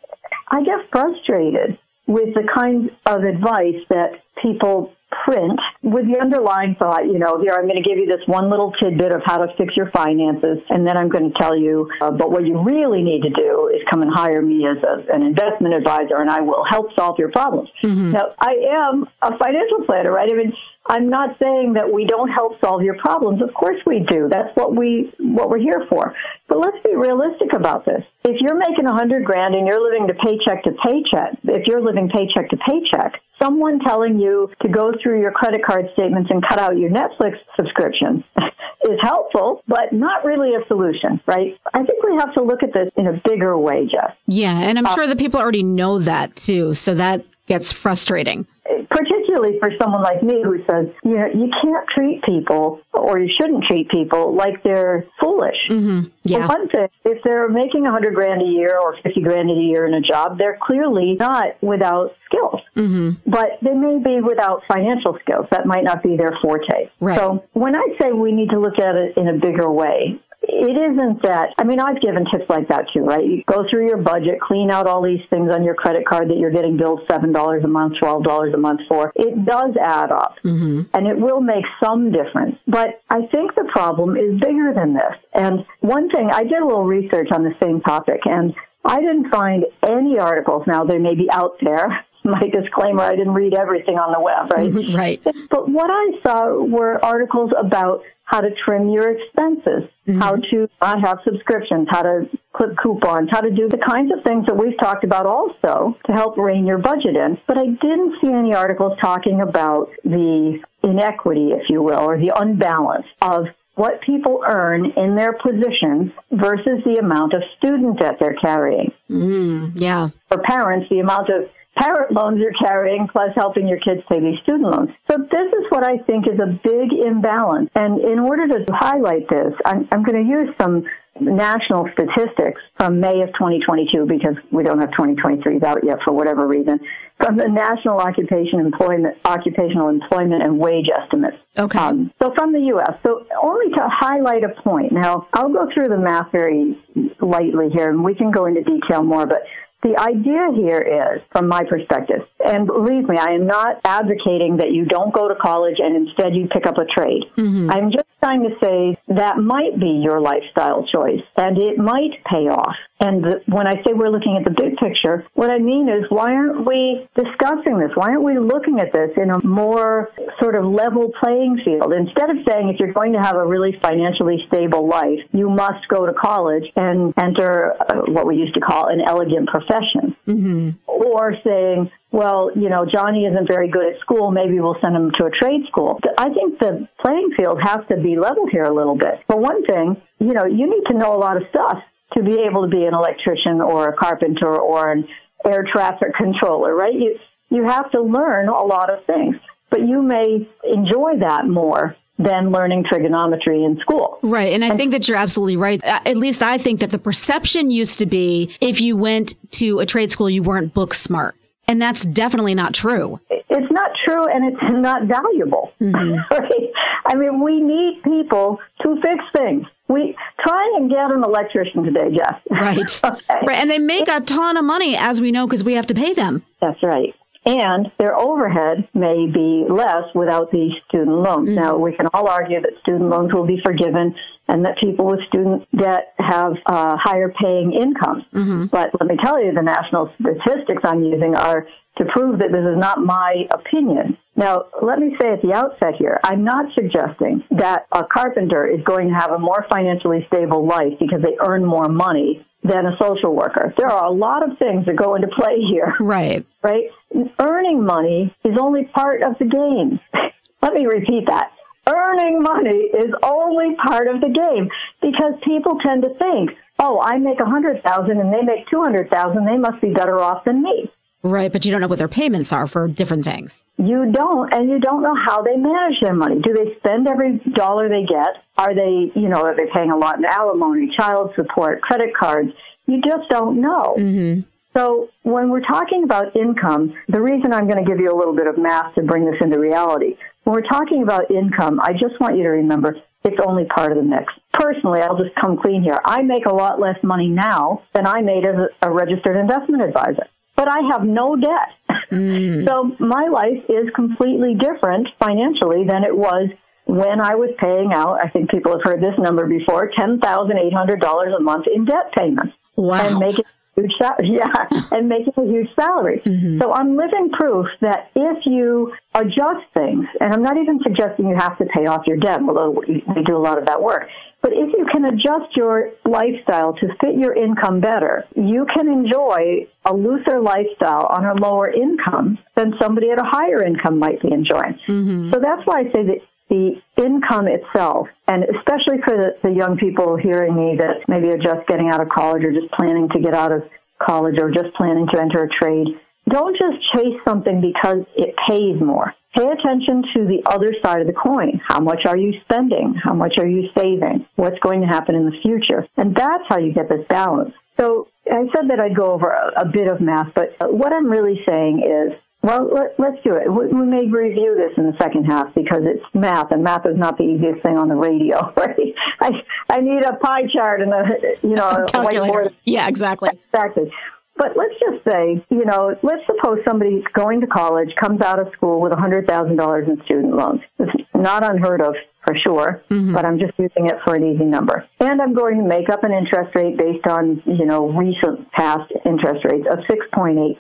[SPEAKER 3] I get frustrated with the kinds of advice that people print with the underlying thought, you know, here I'm going to give you this one little tidbit of how to fix your finances, and then I'm going to tell you, uh, but what you really need to do is come and hire me as a, an investment advisor, and I will help solve your problems. Now, I am a financial planner, right? I mean, I'm not saying that we don't help solve your problems. Of course we do. That's what we what we're here for. But let's be realistic about this. If you're making a hundred grand and you're living to paycheck to paycheck, if you're living paycheck to paycheck, someone telling you to go through your credit card statements and cut out your Netflix subscription is helpful, but not really a solution, right? I think we have to look at this in a bigger way, Jeff.
[SPEAKER 2] Yeah, and I'm uh, sure that people already know that too, so that gets frustrating.
[SPEAKER 3] particularly for someone like me who says, you know, you can't treat people or you shouldn't treat people like they're foolish.
[SPEAKER 2] Mm-hmm. Yeah.
[SPEAKER 3] For one thing, if they're making a hundred grand a year or fifty grand a year in a job, they're clearly not without skills.
[SPEAKER 2] Mm-hmm.
[SPEAKER 3] But they may be without financial skills. That might not be their forte.
[SPEAKER 2] Right.
[SPEAKER 3] So when I say we need to look at it in a bigger way, it isn't that. I mean, I've given tips like that too, right? You go through your budget, clean out all these things on your credit card that you're getting billed seven dollars a month, twelve dollars a month for. It does add up,
[SPEAKER 2] Mm-hmm.
[SPEAKER 3] and it will make some difference. But I think the problem is bigger than this. And one thing, I did a little research on the same topic, and I didn't find any articles. Now they may be out there. My disclaimer: I didn't read everything on the web, right?
[SPEAKER 2] Right.
[SPEAKER 3] But what I saw were articles about how to trim your expenses, how to not have subscriptions, how to clip coupons, how to do the kinds of things that we've talked about also to help rein your budget in. But I didn't see any articles talking about the inequity, if you will, or the unbalance of what people earn in their positions versus the amount of student debt they're carrying
[SPEAKER 2] Mm, yeah.
[SPEAKER 3] for parents the amount of parent loans you're carrying plus helping your kids pay these student loans. So this is what I think is a big imbalance. And in order to highlight this, I'm, I'm going to use some national statistics from May of 2022 because we don't have 2023s out yet for whatever reason from the National Occupation Employment Occupational Employment and Wage Estimates.
[SPEAKER 2] Okay.
[SPEAKER 3] Um, so from the U.S. So only to highlight a point. Now I'll go through the math very lightly here, and we can go into detail more. But the idea here is, from my perspective, and believe me, I am not advocating that you don't go to college and instead you pick up a trade. I'm just trying to say that might be your lifestyle choice and it might pay off. And the, when I say we're looking at the big picture, what I mean is why aren't we discussing this? Why aren't we looking at this in a more sort of level playing field? Instead of saying if you're going to have a really financially stable life, you must go to college and enter uh, what we used to call an elegant profession.
[SPEAKER 2] Mm-hmm.
[SPEAKER 3] Or saying, well, you know, Johnny isn't very good at school. Maybe we'll send him to a trade school. I think the playing field has to be leveled here a little bit. For one thing, you know, you need to know a lot of stuff to be able to be an electrician or a carpenter or an air traffic controller, right? You you have to learn a lot of things, but you may enjoy that more than learning trigonometry in school.
[SPEAKER 2] Right. And I think that you're absolutely right. Uh, At least I think that the perception used to be if you went to a trade school, you weren't book smart. And that's definitely not true.
[SPEAKER 3] It's not true and it's not valuable. right? I mean, we need people to fix things. We try and get an electrician today, Jeff.
[SPEAKER 2] Right.
[SPEAKER 3] okay.
[SPEAKER 2] Right. And they make a ton of money, as we know, because we have to pay them.
[SPEAKER 3] That's right. And their overhead may be less without these student loans.
[SPEAKER 2] Mm-hmm.
[SPEAKER 3] Now, we can all argue that student loans will be forgiven and that people with student debt have uh, higher paying incomes.
[SPEAKER 2] Mm-hmm.
[SPEAKER 3] But let me tell you, the national statistics I'm using are to prove that this is not my opinion. Now, let me say at the outset here, I'm not suggesting that a carpenter is going to have a more financially stable life because they earn more money than a social worker. There are a lot of things that go into play here.
[SPEAKER 2] Right.
[SPEAKER 3] Right? Earning money is only part of the game. Let me repeat that. Earning money is only part of the game because people tend to think, oh, I make a hundred thousand and they make two hundred thousand, they must be better off than me.
[SPEAKER 2] Right. But you don't know what their payments are for different things.
[SPEAKER 3] You don't, and you don't know how they manage their money. Do they spend every dollar they get? Are they, you know, are they paying a lot in alimony, child support, credit cards? You just don't know.
[SPEAKER 2] Mm-hmm.
[SPEAKER 3] So when we're talking about income, the reason I'm going to give you a little bit of math to bring this into reality, when we're talking about income, I just want you to remember it's only part of the mix. Personally, I'll just come clean here. I make a lot less money now than I made as a, a registered investment advisor, but I have no debt.
[SPEAKER 2] Mm.
[SPEAKER 3] So my life is completely different financially than it was when I was paying out, I think people have heard this number before, $10,800 a month in debt payments.
[SPEAKER 2] Wow.
[SPEAKER 3] And making a huge salary. Yeah, and making a huge salary.
[SPEAKER 2] Mm-hmm.
[SPEAKER 3] So I'm living proof that if you adjust things, and I'm not even suggesting you have to pay off your debt, although we do a lot of that work, but if you can adjust your lifestyle to fit your income better, you can enjoy a looser lifestyle on a lower income than somebody at a higher income might be enjoying.
[SPEAKER 2] Mm-hmm.
[SPEAKER 3] So that's why I say that the income itself, and especially for the, the young people hearing me that maybe are just getting out of college or just planning to get out of college or just planning to enter a trade, don't just chase something because it pays more. Pay attention to the other side of the coin. How much are you spending? How much are you saving? What's going to happen in the future? And that's how you get this balance. So I said that I'd go over a, a bit of math, but what I'm really saying is well, let, us do it. We, we may review this in the second half because it's math, and math is not the easiest thing on the radio. Right? I I need a pie chart and a you know a whiteboard.
[SPEAKER 2] Yeah, exactly.
[SPEAKER 3] Exactly. But let's just say, you know, let's suppose somebody's going to college, comes out of school with $100,000 in student loans. It's not unheard of for sure,
[SPEAKER 2] Mm-hmm.
[SPEAKER 3] but I'm just using it for an easy number. And I'm going to make up an interest rate based on, you know, recent past interest rates of 6.8%.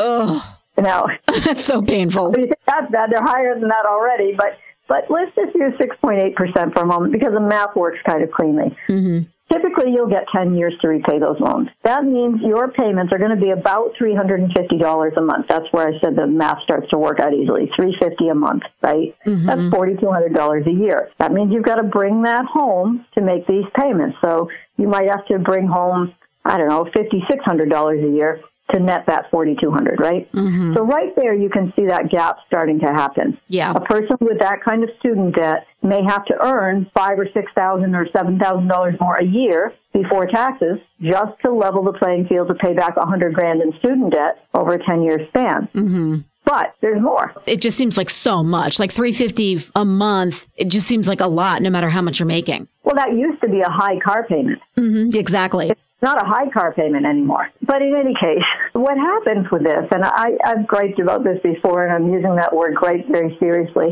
[SPEAKER 2] Ugh,
[SPEAKER 3] Now,
[SPEAKER 2] that's so painful.
[SPEAKER 3] that's bad. They're higher than that already, but but let's just use 6.8% for a moment because the math works kind of cleanly.
[SPEAKER 2] Mm-hmm.
[SPEAKER 3] Typically, you'll get 10 years to repay those loans. That means your payments are going to be about $350 a month. That's where I said the math starts to work out easily. 350 a month, right? Mm-hmm. That's $4,200 a year. That means you've got to bring that home to make these payments. So you might have to bring home, I don't know, $5,600 a year to net that 4200 right? So right there you can see that gap starting to happen.
[SPEAKER 2] Yeah.
[SPEAKER 3] A person with that kind of student debt may have to earn five or six thousand or seven thousand dollars more a year before taxes just to level the playing field to pay back a hundred grand in student debt over a ten year span. Mm-hmm. But there's more.
[SPEAKER 2] It just seems like so much. Like 350 a month, it just seems like a lot no matter how much you're making.
[SPEAKER 3] Well, that used to be a high car payment.
[SPEAKER 2] Mm-hmm. Exactly.
[SPEAKER 3] Not a high car payment anymore. But in any case, what happens with this, and I, I've griped about this before, and I'm using that word gripe very seriously.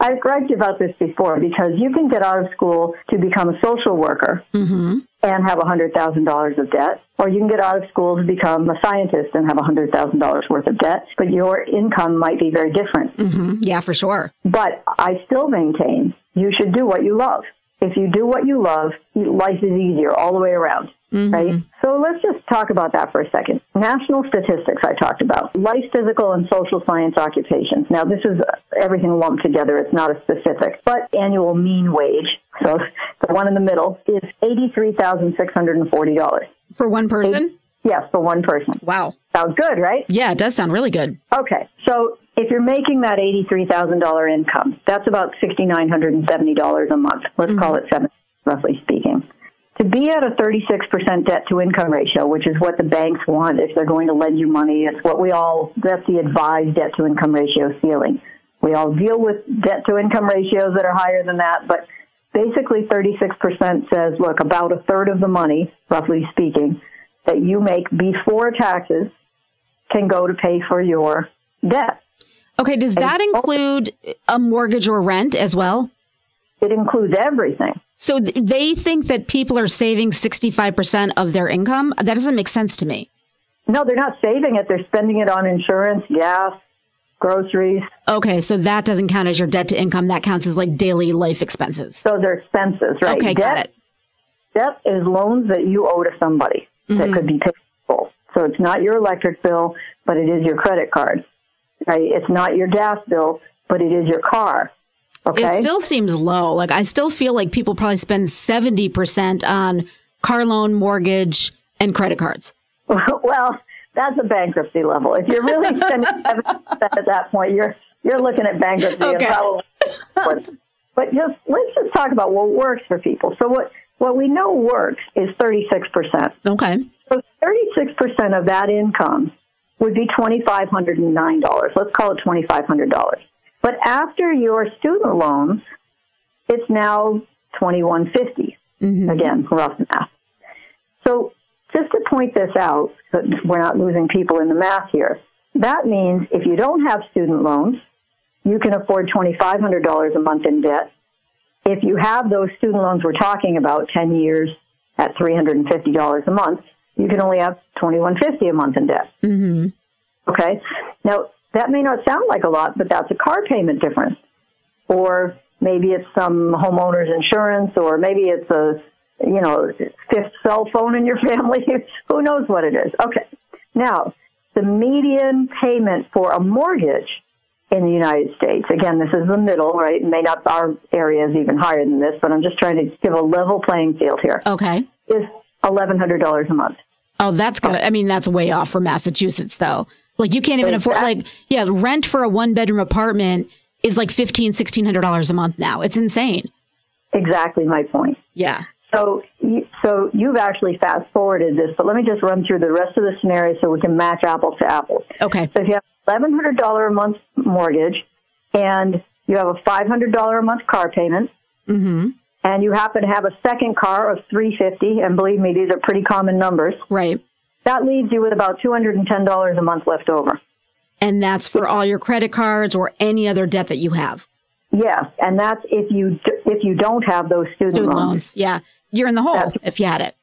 [SPEAKER 3] I've griped about this before because you can get out of school to become a social worker
[SPEAKER 2] Mm-hmm.
[SPEAKER 3] and have $100,000 of debt, or you can get out of school to become a scientist and have $100,000 worth of debt, but your income might be very different.
[SPEAKER 2] Mm-hmm. Yeah, for sure.
[SPEAKER 3] But I still maintain you should do what you love. If you do what you love, life is easier all the way around. Right? Mm-hmm. So let's just talk about that for a second. National statistics I talked about. Life, physical, and social science occupations. Now, this is everything lumped together. It's not a specific. But annual mean wage, so the one in the middle, is $83,640.
[SPEAKER 2] For one person?
[SPEAKER 3] Yes, for one person.
[SPEAKER 2] Wow.
[SPEAKER 3] Sounds good, right?
[SPEAKER 2] Yeah, it does sound really good.
[SPEAKER 3] Okay, so if you're making that $83,000 income, that's about $6,970 a month. Let's mm-hmm. call it seven, roughly speaking. To be at a 36% debt to income ratio, which is what the banks want if they're going to lend you money, it's what we all, that's the advised debt to income ratio ceiling. We all deal with debt to income ratios that are higher than that, but basically 36% says, look, about a third of the money, roughly speaking, that you make before taxes can go to pay for your debt.
[SPEAKER 2] Okay, does that include a mortgage or rent as well?
[SPEAKER 3] It includes everything.
[SPEAKER 2] So th- they think that people are saving 65% of their income? That doesn't make sense to me.
[SPEAKER 3] No, they're not saving it. They're spending it on insurance, gas, groceries.
[SPEAKER 2] Okay, so that doesn't count as your debt to income. That counts as like daily life expenses.
[SPEAKER 3] So they're expenses, right?
[SPEAKER 2] Okay,
[SPEAKER 3] debt,
[SPEAKER 2] got it.
[SPEAKER 3] Debt is loans that you owe to somebody that
[SPEAKER 2] Mm-hmm.
[SPEAKER 3] could be payable. So it's not your electric bill, but it is your credit card. Right? It's not your gas bill, but it is your car. Okay.
[SPEAKER 2] It still seems low. Like I still feel like people probably spend 70% on car loan, mortgage, and credit cards.
[SPEAKER 3] well, that's a bankruptcy level. If you're really spending 70% at that point, you're you're looking at bankruptcy
[SPEAKER 2] Okay.
[SPEAKER 3] probably. but just let's just talk about what works for people. So what what we know works is thirty six percent.
[SPEAKER 2] Okay.
[SPEAKER 3] So thirty six percent of that income would be twenty five hundred and nine dollars. Let's call it twenty five hundred dollars. But after your student loans, it's now twenty one Again, rough math. So just to point this out, so that we're not losing people in the math here. That means if you don't have student loans, you can afford $2,500 a month in debt. If you have those student loans we're talking about, 10 years at $350 a month, you can only have 2,150 a month in debt.
[SPEAKER 2] hmm
[SPEAKER 3] Okay. Now that may not sound like a lot, but that's a car payment difference, or maybe it's some homeowner's insurance, or maybe it's a you know fifth cell phone in your family. Who knows what it is? Okay. Now the median payment for a mortgage in the United States. Again, this is the middle, right? It may not our area is even higher than this, but I'm just trying to give a level playing field here.
[SPEAKER 2] Okay.
[SPEAKER 3] Is eleven hundred dollars a month.
[SPEAKER 2] Oh, that's good. I mean, that's way off for Massachusetts, though. Like, you can't even afford, like, yeah, rent for a one bedroom apartment is like $1,500, $1,600 a month now. It's insane.
[SPEAKER 3] Exactly my point.
[SPEAKER 2] Yeah.
[SPEAKER 3] So, so you've actually fast forwarded this, but let me just run through the rest of the scenario so we can match apples to apples.
[SPEAKER 2] Okay.
[SPEAKER 3] So if you have eleven hundred dollar a month mortgage, and you have a five hundred dollar a month car payment,
[SPEAKER 2] hmm
[SPEAKER 3] and you happen to have a second car of three fifty, and believe me, these are pretty common numbers.
[SPEAKER 2] Right.
[SPEAKER 3] That leaves you with about two hundred and ten dollars a month left over.
[SPEAKER 2] And that's for all your credit cards or any other debt that you have.
[SPEAKER 3] Yes, and that's if you if you don't have those student,
[SPEAKER 2] Student
[SPEAKER 3] loans.
[SPEAKER 2] loans. Yeah. You're in the hole
[SPEAKER 3] That's-
[SPEAKER 2] if you had it.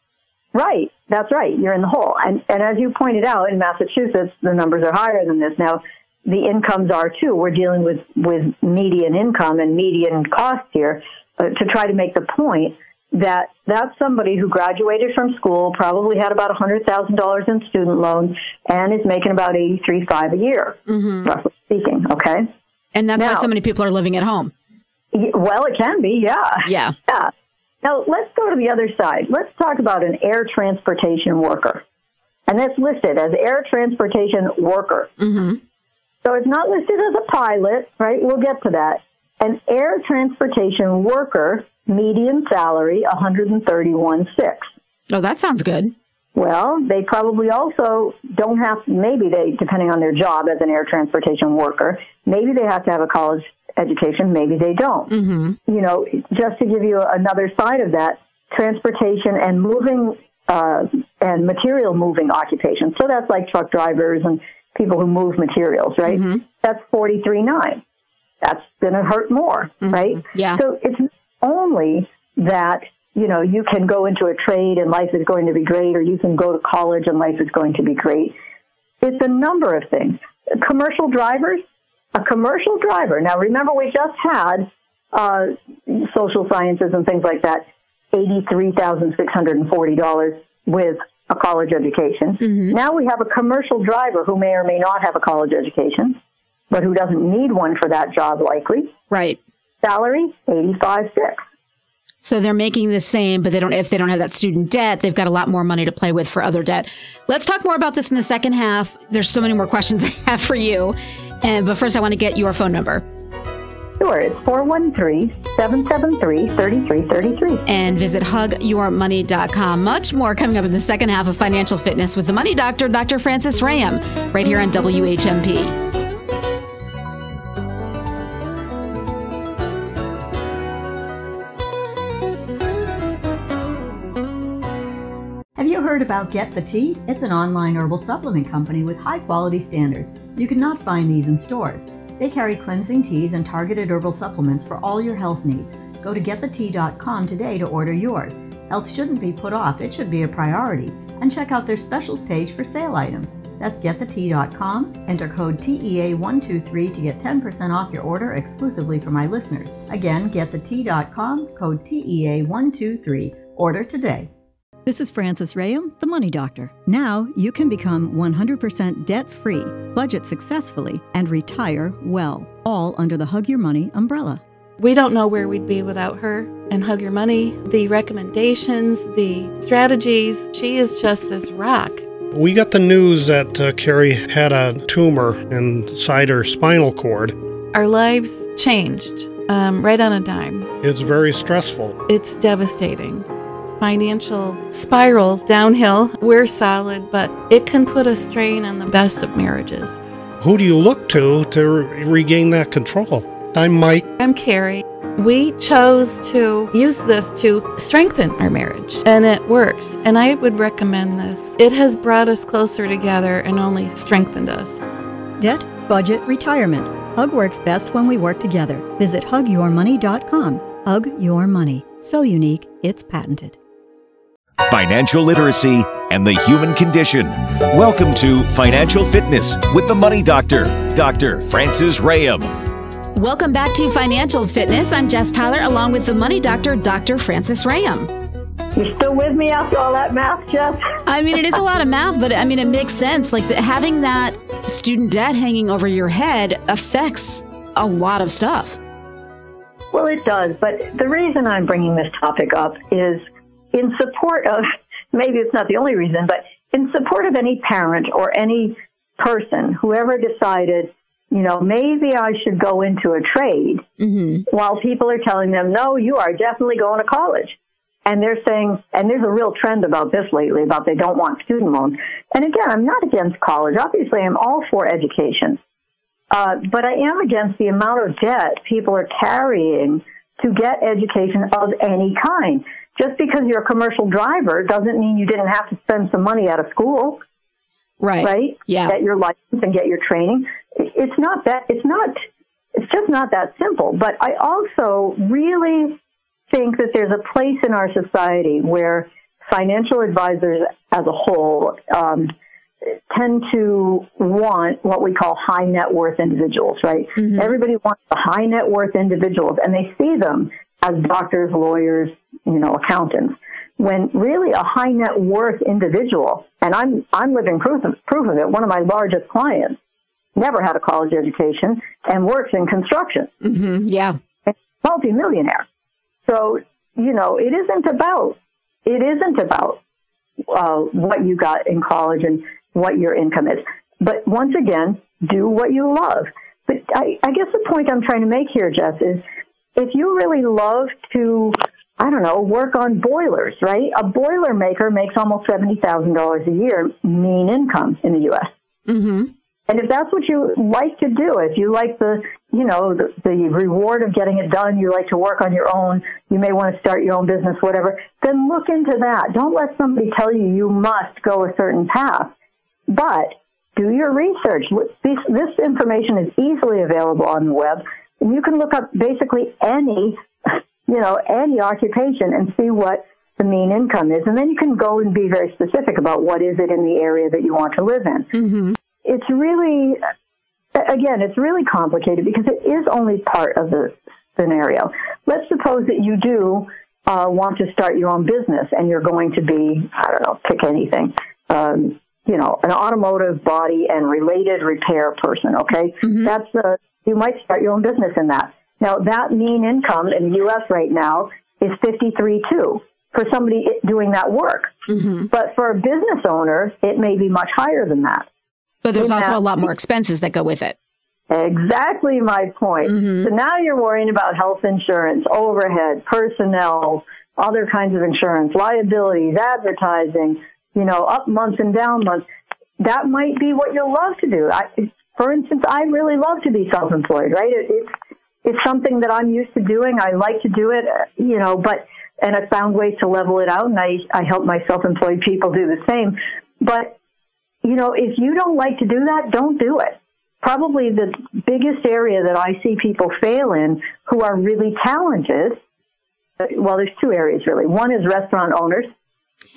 [SPEAKER 3] Right, that's right. You're in the hole. And, and as you pointed out, in Massachusetts, the numbers are higher than this. Now, the incomes are too. We're dealing with, with median income and median cost here uh, to try to make the point that that's somebody who graduated from school, probably had about $100,000 in student loans, and is making about 83.5 a year, roughly speaking. Okay.
[SPEAKER 2] And that's why so many people are living at home.
[SPEAKER 3] Well, it can be, yeah.
[SPEAKER 2] Yeah.
[SPEAKER 3] Yeah. Now let's go to the other side. Let's talk about an air transportation worker. And that's listed as air transportation worker.
[SPEAKER 2] hmm
[SPEAKER 3] So it's not listed as a pilot, right? We'll get to that. An air transportation worker, median salary, 131.6.
[SPEAKER 2] Oh, that sounds good.
[SPEAKER 3] Well, they probably also don't have, maybe they, depending on their job as an air transportation worker, maybe they have to have a college education, maybe they don't.
[SPEAKER 2] hmm
[SPEAKER 3] You know, just to give you another side of that, transportation and moving, uh, and material moving occupations. So that's like truck drivers and people who move materials, right?
[SPEAKER 2] Mhm.
[SPEAKER 3] That's 43.9. That's going to hurt more, right?
[SPEAKER 2] Yeah.
[SPEAKER 3] So it's only that, you know, you can go into a trade and life is going to be great, or you can go to college and life is going to be great. It's a number of things. Commercial drivers, a commercial driver. Now, remember, we just had uh, social sciences and things like that, $83,640 with a college education. Now we have a commercial driver who may or may not have a college education, but who doesn't need one for that job likely.
[SPEAKER 2] Right.
[SPEAKER 3] Salary, 85 six.
[SPEAKER 2] So they're making the same, but they don't. If they don't have that student debt, they've got a lot more money to play with for other debt. Let's talk more about this in the second half. There's so many more questions I have for you, and but first I want to get your phone number
[SPEAKER 3] Sure, it's 413-773-3333.
[SPEAKER 2] and visit hugyourmoney.com. Much more coming up in the second half of Financial Fitness with the Money Doctor, Dr. Frances Rahaim, right here on WHMP.
[SPEAKER 4] Heard about Get the Tea? It's an online herbal supplement company with high quality standards. You cannot find these in stores. They carry cleansing teas and targeted herbal supplements for all your health needs. Go to getthetea.com today to order yours. Health shouldn't be put off, it should be a priority. And check out their specials page for sale items. That's getthetea.com. Enter code TEA123 to get 10% off your order exclusively for my listeners. Again, getthetea.com, code TEA123. Order today.
[SPEAKER 5] This is Frances Rahaim, the Money Doctor. Now you can become 100% debt free, budget successfully, and retire well, all under the Hug Your Money umbrella.
[SPEAKER 9] We don't know where we'd be without her and Hug Your Money, the recommendations, the strategies. She is just this rock.
[SPEAKER 10] We got the news that uh, Carrie had a tumor inside her spinal cord.
[SPEAKER 9] Our lives changed um, right on a dime.
[SPEAKER 10] It's very stressful.
[SPEAKER 9] It's devastating. Financial spiral downhill. We're solid, but it can put a strain on the best of marriages.
[SPEAKER 10] Who do you look to to re- regain that control? I'm Mike.
[SPEAKER 9] I'm Carrie. We chose to use this to strengthen our marriage, and it works. And I would recommend this. It has brought us closer together and only strengthened us.
[SPEAKER 5] Debt, budget, retirement. Hug works best when we work together. Visit hugyourmoney.com. Hug Your Money. So unique, it's patented.
[SPEAKER 1] Financial literacy and the human condition. Welcome to Financial Fitness with the Money Doctor, Dr. Frances Rahaim.
[SPEAKER 2] Welcome back to Financial Fitness. I'm Jess Tyler along with the Money Doctor, Dr. Frances Rahaim.
[SPEAKER 3] You still with me after all that math, Jess?
[SPEAKER 2] I mean, it is a lot of math, but I mean, it makes sense. Like the, having that student debt hanging over your head affects a lot of stuff.
[SPEAKER 3] Well, it does. But the reason I'm bringing this topic up is in support of, maybe it's not the only reason, but in support of any parent or any person, whoever decided, you know, maybe I should go into a trade while people are telling them, no, you are definitely going to college. And they're saying, and there's a real trend about this lately about they don't want student loans. And again, I'm not against college. Obviously, I'm all for education. Uh, but I am against the amount of debt people are carrying to get education of any kind. Just because you're a commercial driver doesn't mean you didn't have to spend some money out of school,
[SPEAKER 2] Right.
[SPEAKER 3] right?
[SPEAKER 2] Yeah.
[SPEAKER 3] Get your license and get your training. It's not that, it's not, it's just not that simple. But I also really think that there's a place in our society where financial advisors as a whole um, tend to want what we call high net worth individuals, right? Everybody wants the high net worth individuals, and they see them as doctors, lawyers, you know, accountants. When really a high net worth individual, and I'm I'm living proof of, proof of it. One of my largest clients never had a college education and works in construction
[SPEAKER 2] hmm Yeah.
[SPEAKER 3] multimillionaire. So, you know, it isn't about, it isn't about uh, what you got in college and what your income is. But once again, do what you love. But I, I guess the point I'm trying to make here, Jess, is if you really love to, I don't know, work on boilers, right? A boiler maker makes almost $70,000 a year mean income in the U.S.
[SPEAKER 2] hmm
[SPEAKER 3] And if that's what you like to do, if you like the, you know, the, the reward of getting it done, you like to work on your own, you may want to start your own business, whatever, then look into that. Don't let somebody tell you you must go a certain path. But do your research. This, this information is easily available on the web. And you can look up basically any, you know, and the occupation and see what the mean income is. And then you can go and be very specific about what is it in the area that you want to live in
[SPEAKER 2] hmm
[SPEAKER 3] it's really, again, it's really complicated because it is only part of the scenario. Let's suppose that you do uh, want to start your own business and you're going to be, I don't know, pick anything, um, you know, an automotive body and related repair person, okay? That's, uh, you might start your own business in that. Now, that mean income in the U.S. right now is 53 too for somebody doing that work.
[SPEAKER 2] hmm
[SPEAKER 3] But for a business owner, it may be much higher than that.
[SPEAKER 2] But there's
[SPEAKER 3] In
[SPEAKER 2] also
[SPEAKER 3] that-
[SPEAKER 2] a lot more expenses that go with it.
[SPEAKER 3] Exactly my point.
[SPEAKER 2] Mhm.
[SPEAKER 3] So now you're worrying about health insurance, overhead, personnel, other kinds of insurance, liabilities, advertising, you know, up months and down months. That might be what you'll love to do. I, for instance, I really love to be self-employed, right? It, it's, it's something that I'm used to doing. I like to do it, uh, you know, but and I found ways to level it out, and I I help my self-employed people do the same. But you know, if you don't like to do that, don't do it. Probably the biggest area that I see people fail in who are really talented. Well, there's two areas really. One is restaurant owners,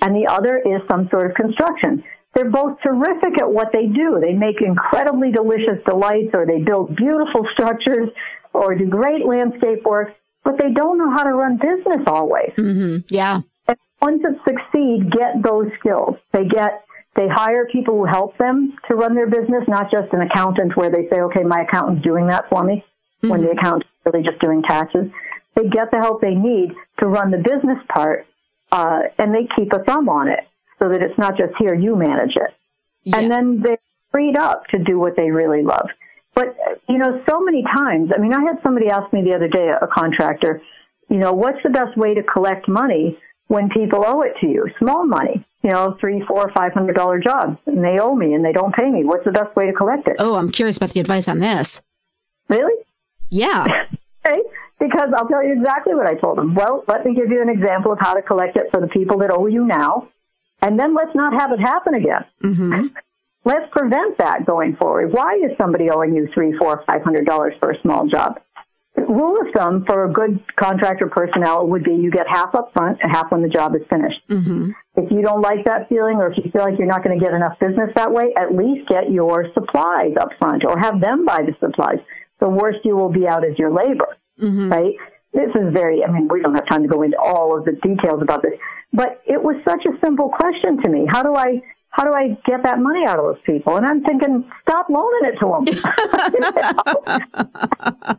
[SPEAKER 3] and the other is some sort of construction. They're both terrific at what they do. They make incredibly delicious delights, or they build beautiful structures, or do great landscape work, but they don't know how to run business always.
[SPEAKER 2] Mm-hmm. Yeah.
[SPEAKER 3] And ones that succeed get those skills. They get they hire people who help them to run their business, not just an accountant where they say, okay, my accountant's doing that for me, mm-hmm. when the accountant's really just doing taxes. They get the help they need to run the business part, uh, and they keep a thumb on it so that it's not just here, you manage it. Yeah. And then they're freed up to do what they really love. But, you know, so many times, I mean, I had somebody ask me the other day, a contractor, you know, what's the best way to collect money when people owe it to you? Small money, you know, three, four, five hundred dollar jobs, and they owe me and they don't pay me. What's the best way to collect it?
[SPEAKER 2] Oh, I'm curious about the advice on this.
[SPEAKER 3] Really?
[SPEAKER 2] Yeah.
[SPEAKER 3] okay. Because I'll tell you exactly what I told them. Well, let me give you an example of how to collect it for the people that owe you now and then let's not have it happen again.
[SPEAKER 2] Mm-hmm.
[SPEAKER 3] Let's prevent that going forward. Why is somebody owing you three, four, five hundred dollars for a small job? Rule of thumb for a good contractor personnel would be you get half up front and half when the job is finished.
[SPEAKER 2] Mm-hmm.
[SPEAKER 3] If you don't like that feeling or if you feel like you're not going to get enough business that way, at least get your supplies up front or have them buy the supplies. The worst you will be out is your labor,
[SPEAKER 2] mm-hmm.
[SPEAKER 3] right? This is very, I mean, we don't have time to go into all of the details about this, but it was such a simple question to me. How do I how do I get that money out of those people? And I'm thinking, stop loaning it to them.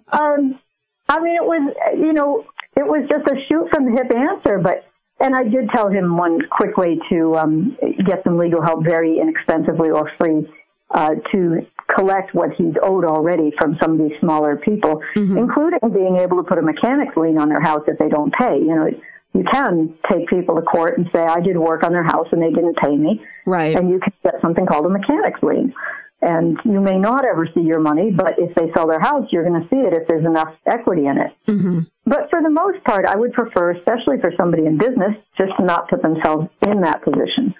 [SPEAKER 3] um, I mean, it was, you know, it was just a shoot from the hip answer, but, and I did tell him one quick way to um, get some legal help very inexpensively or free uh, to collect what he's owed already from some of these smaller people,
[SPEAKER 2] mm-hmm.
[SPEAKER 3] including being able to put a mechanics lien on their house if they don't pay. You know, you can take people to court and say, I did work on their house and they didn't pay me.
[SPEAKER 2] Right.
[SPEAKER 3] And you can get something called a mechanics lien. And you may not ever see your money, but if they sell their house, you're going to see it if there's enough equity in it.
[SPEAKER 2] Mm-hmm.
[SPEAKER 3] But for the most part, I would prefer, especially for somebody in business, just to not put themselves in that position.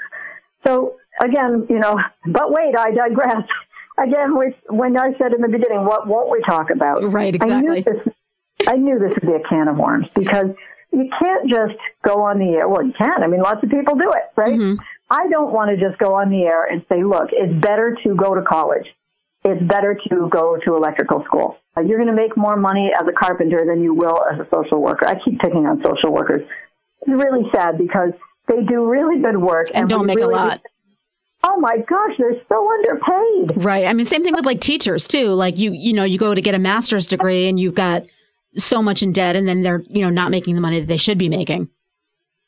[SPEAKER 3] So again, you know, but wait, I digress. Again, when I said in the beginning, what won't we talk about?
[SPEAKER 2] Right, exactly.
[SPEAKER 3] I knew this, I knew this would be a can of worms because you can't just go on the air. Well, you can. I mean, lots of people do it, right?
[SPEAKER 2] Mm-hmm.
[SPEAKER 3] I don't want to just go on the air and say, look, it's better to go to college. It's better to go to electrical school. Uh, you're going to make more money as a carpenter than you will as a social worker. I keep picking on social workers. It's really sad because they do really good work
[SPEAKER 2] and, and don't make
[SPEAKER 3] really
[SPEAKER 2] a lot.
[SPEAKER 3] Oh my gosh, they're so underpaid.
[SPEAKER 2] Right. I mean, same thing with like teachers too. Like you, you know, you go to get a master's degree and you've got so much in debt and then they're, you know, not making the money that they should be making.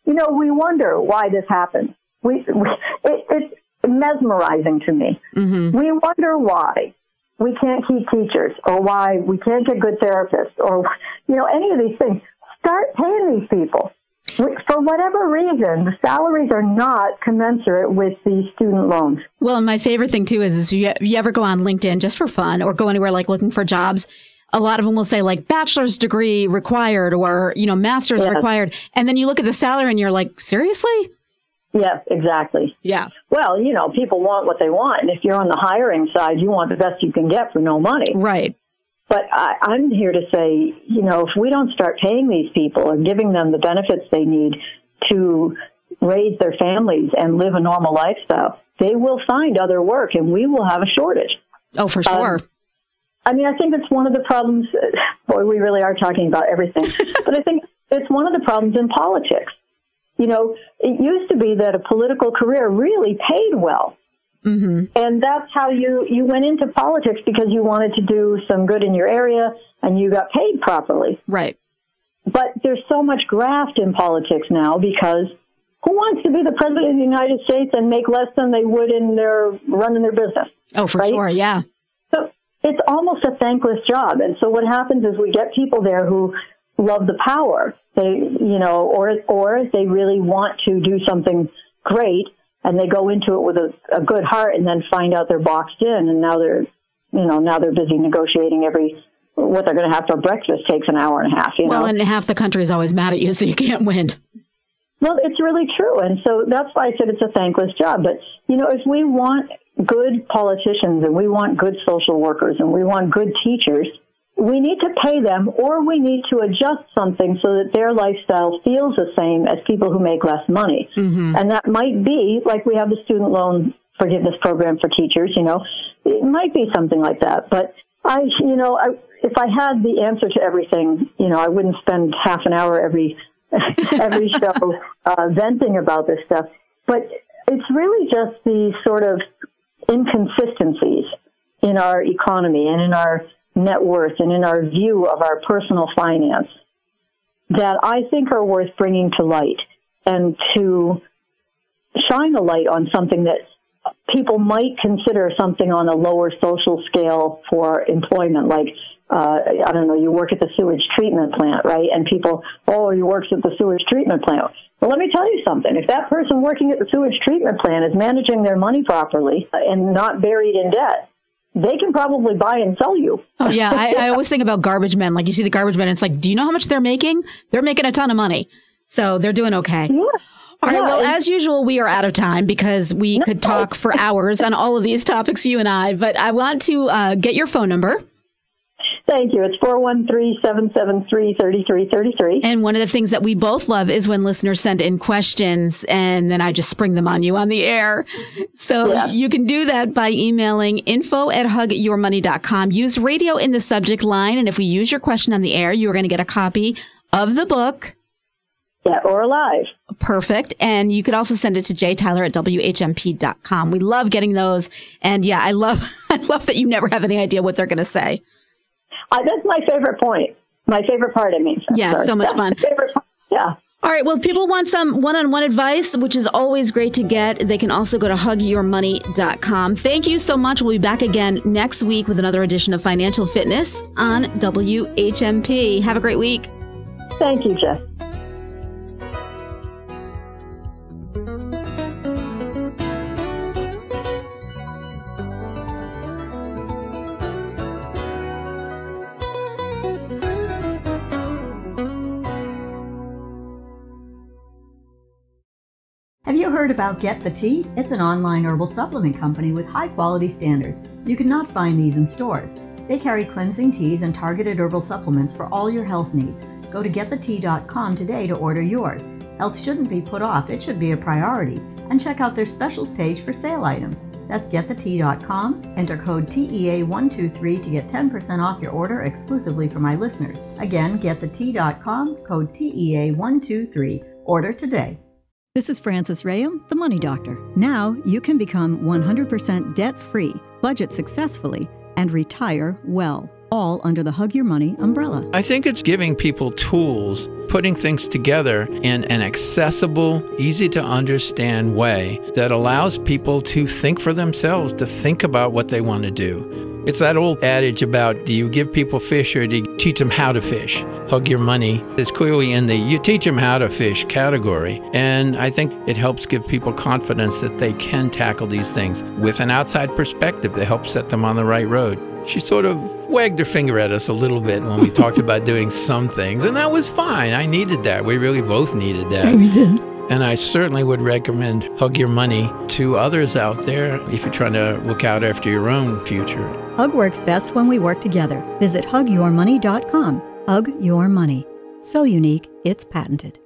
[SPEAKER 3] You know, we wonder why this happens. We, we it, it's mesmerizing to me.
[SPEAKER 2] Mm-hmm.
[SPEAKER 3] We wonder why we can't keep teachers or why we can't get good therapists or, you know, any of these things. Start paying these people. For whatever reason, the salaries are not commensurate with the student loans.
[SPEAKER 2] Well, and my favorite thing too is, is you, you ever go on LinkedIn just for fun or go anywhere like looking for jobs a lot of them will say like bachelor's degree required or, you know, master's yes. required. And then you look at the salary and you're like, seriously?
[SPEAKER 3] Yes, exactly.
[SPEAKER 2] Yeah.
[SPEAKER 3] Well, you know, people want what they want. And if you're on the hiring side, you want the best you can get for no money.
[SPEAKER 2] Right.
[SPEAKER 3] But I, I'm here to say, you know, if we don't start paying these people and giving them the benefits they need to raise their families and live a normal lifestyle, they will find other work and we will have a shortage.
[SPEAKER 2] Oh, for sure. Um,
[SPEAKER 3] I mean, I think it's one of the problems. Boy, we really are talking about everything. but I think it's one of the problems in politics. You know, it used to be that a political career really paid well.
[SPEAKER 2] Mm-hmm.
[SPEAKER 3] And that's how you, you went into politics because you wanted to do some good in your area and you got paid properly.
[SPEAKER 2] Right.
[SPEAKER 3] But there's so much graft in politics now because who wants to be the president of the United States and make less than they would in their running their business?
[SPEAKER 2] Oh, for
[SPEAKER 3] right?
[SPEAKER 2] sure. Yeah
[SPEAKER 3] it's almost a thankless job. And so what happens is we get people there who love the power. They, you know, or, or they really want to do something great and they go into it with a, a good heart and then find out they're boxed in and now they're, you know, now they're busy negotiating every what they're going to have for breakfast takes an hour and a half. You know?
[SPEAKER 2] well, and half the country is always mad at you, so you can't win.
[SPEAKER 3] Well, it's really true. And so that's why I said it's a thankless job. But, you know, if we want good politicians and we want good social workers and we want good teachers, we need to pay them or we need to adjust something so that their lifestyle feels the same as people who make less money.
[SPEAKER 2] Mm-hmm.
[SPEAKER 3] And that might be like we have the student loan forgiveness program for teachers, you know, it might be something like that. But I, you know, I, if I had the answer to everything, you know, I wouldn't spend half an hour every every show uh, venting about this stuff. But it's really just the sort of inconsistencies in our economy and in our net worth and in our view of our personal finance that I think are worth bringing to light and to shine a light on something that people might consider something on a lower social scale for employment, like uh, I don't know, you work at the sewage treatment plant, right? And people, oh, he works at the sewage treatment plant. Well, let me tell you something. If that person working at the sewage treatment plant is managing their money properly and not buried in debt, they can probably buy and sell you.
[SPEAKER 2] Oh yeah, I, I always think about garbage men. Like you see the garbage men, it's like, do you know how much they're making? They're making a ton of money, so they're doing okay.
[SPEAKER 3] Yeah.
[SPEAKER 2] All right.
[SPEAKER 3] Yeah,
[SPEAKER 2] Well, as usual, we are out of time because we could talk for hours on all of these topics, you and I. But I want to uh, get your phone number.
[SPEAKER 3] Thank you. It's 413-773-3333.
[SPEAKER 2] And one of the things that we both love is when listeners send in questions and then I just spring them on you on the air. So
[SPEAKER 3] Yeah.
[SPEAKER 2] you can do that by emailing info at hugyourmoney.com. Use radio in the subject line. And if we use your question on the air, you are going to get a copy of the book.
[SPEAKER 3] Yeah, or alive.
[SPEAKER 2] Perfect. And you could also send it to jtyler at whmp.com. We love getting those. And yeah, I love, I love that you never have any idea what they're going to say.
[SPEAKER 3] I, that's my favorite point. My favorite part, I mean.
[SPEAKER 2] Yeah,
[SPEAKER 3] Sorry.
[SPEAKER 2] so much
[SPEAKER 3] That's
[SPEAKER 2] fun.
[SPEAKER 3] favorite part. Yeah.
[SPEAKER 2] All right. Well, if people want some one on one advice, which is always great to get, they can also go to hugyourmoney.com. Thank you so much. We'll be back again next week with another edition of Financial Fitness on WHMP. Have a great week.
[SPEAKER 3] Thank you, Jeff.
[SPEAKER 4] Get the Tea? It's an online herbal supplement company with high quality standards. You cannot find these in stores. They carry cleansing teas and targeted herbal supplements for all your health needs. Go to getthetea.com today to order yours. Health shouldn't be put off, it should be a priority. And check out their specials page for sale items. That's getthetea.com. Enter code TEA123 to get 10% off your order exclusively for my listeners. Again, getthetea.com, code TEA123. Order today.
[SPEAKER 5] This is Frances Rahaim, the Money Doctor. Now you can become 100% debt free, budget successfully, and retire well, all under the Hug Your Money umbrella.
[SPEAKER 11] I think it's giving people tools, putting things together in an accessible, easy to understand way that allows people to think for themselves, to think about what they want to do. It's that old adage about do you give people fish or do you teach them how to fish? Hug your money is clearly in the you teach them how to fish category. And I think it helps give people confidence that they can tackle these things with an outside perspective to help set them on the right road. She sort of wagged her finger at us a little bit when we talked about doing some things, and that was fine. I needed that. We really both needed that.
[SPEAKER 5] We did.
[SPEAKER 11] And I certainly would recommend Hug Your Money to others out there if you're trying to look out after your own future.
[SPEAKER 5] Hug works best when we work together. Visit hugyourmoney.com. Hug Your Money. So unique, it's patented.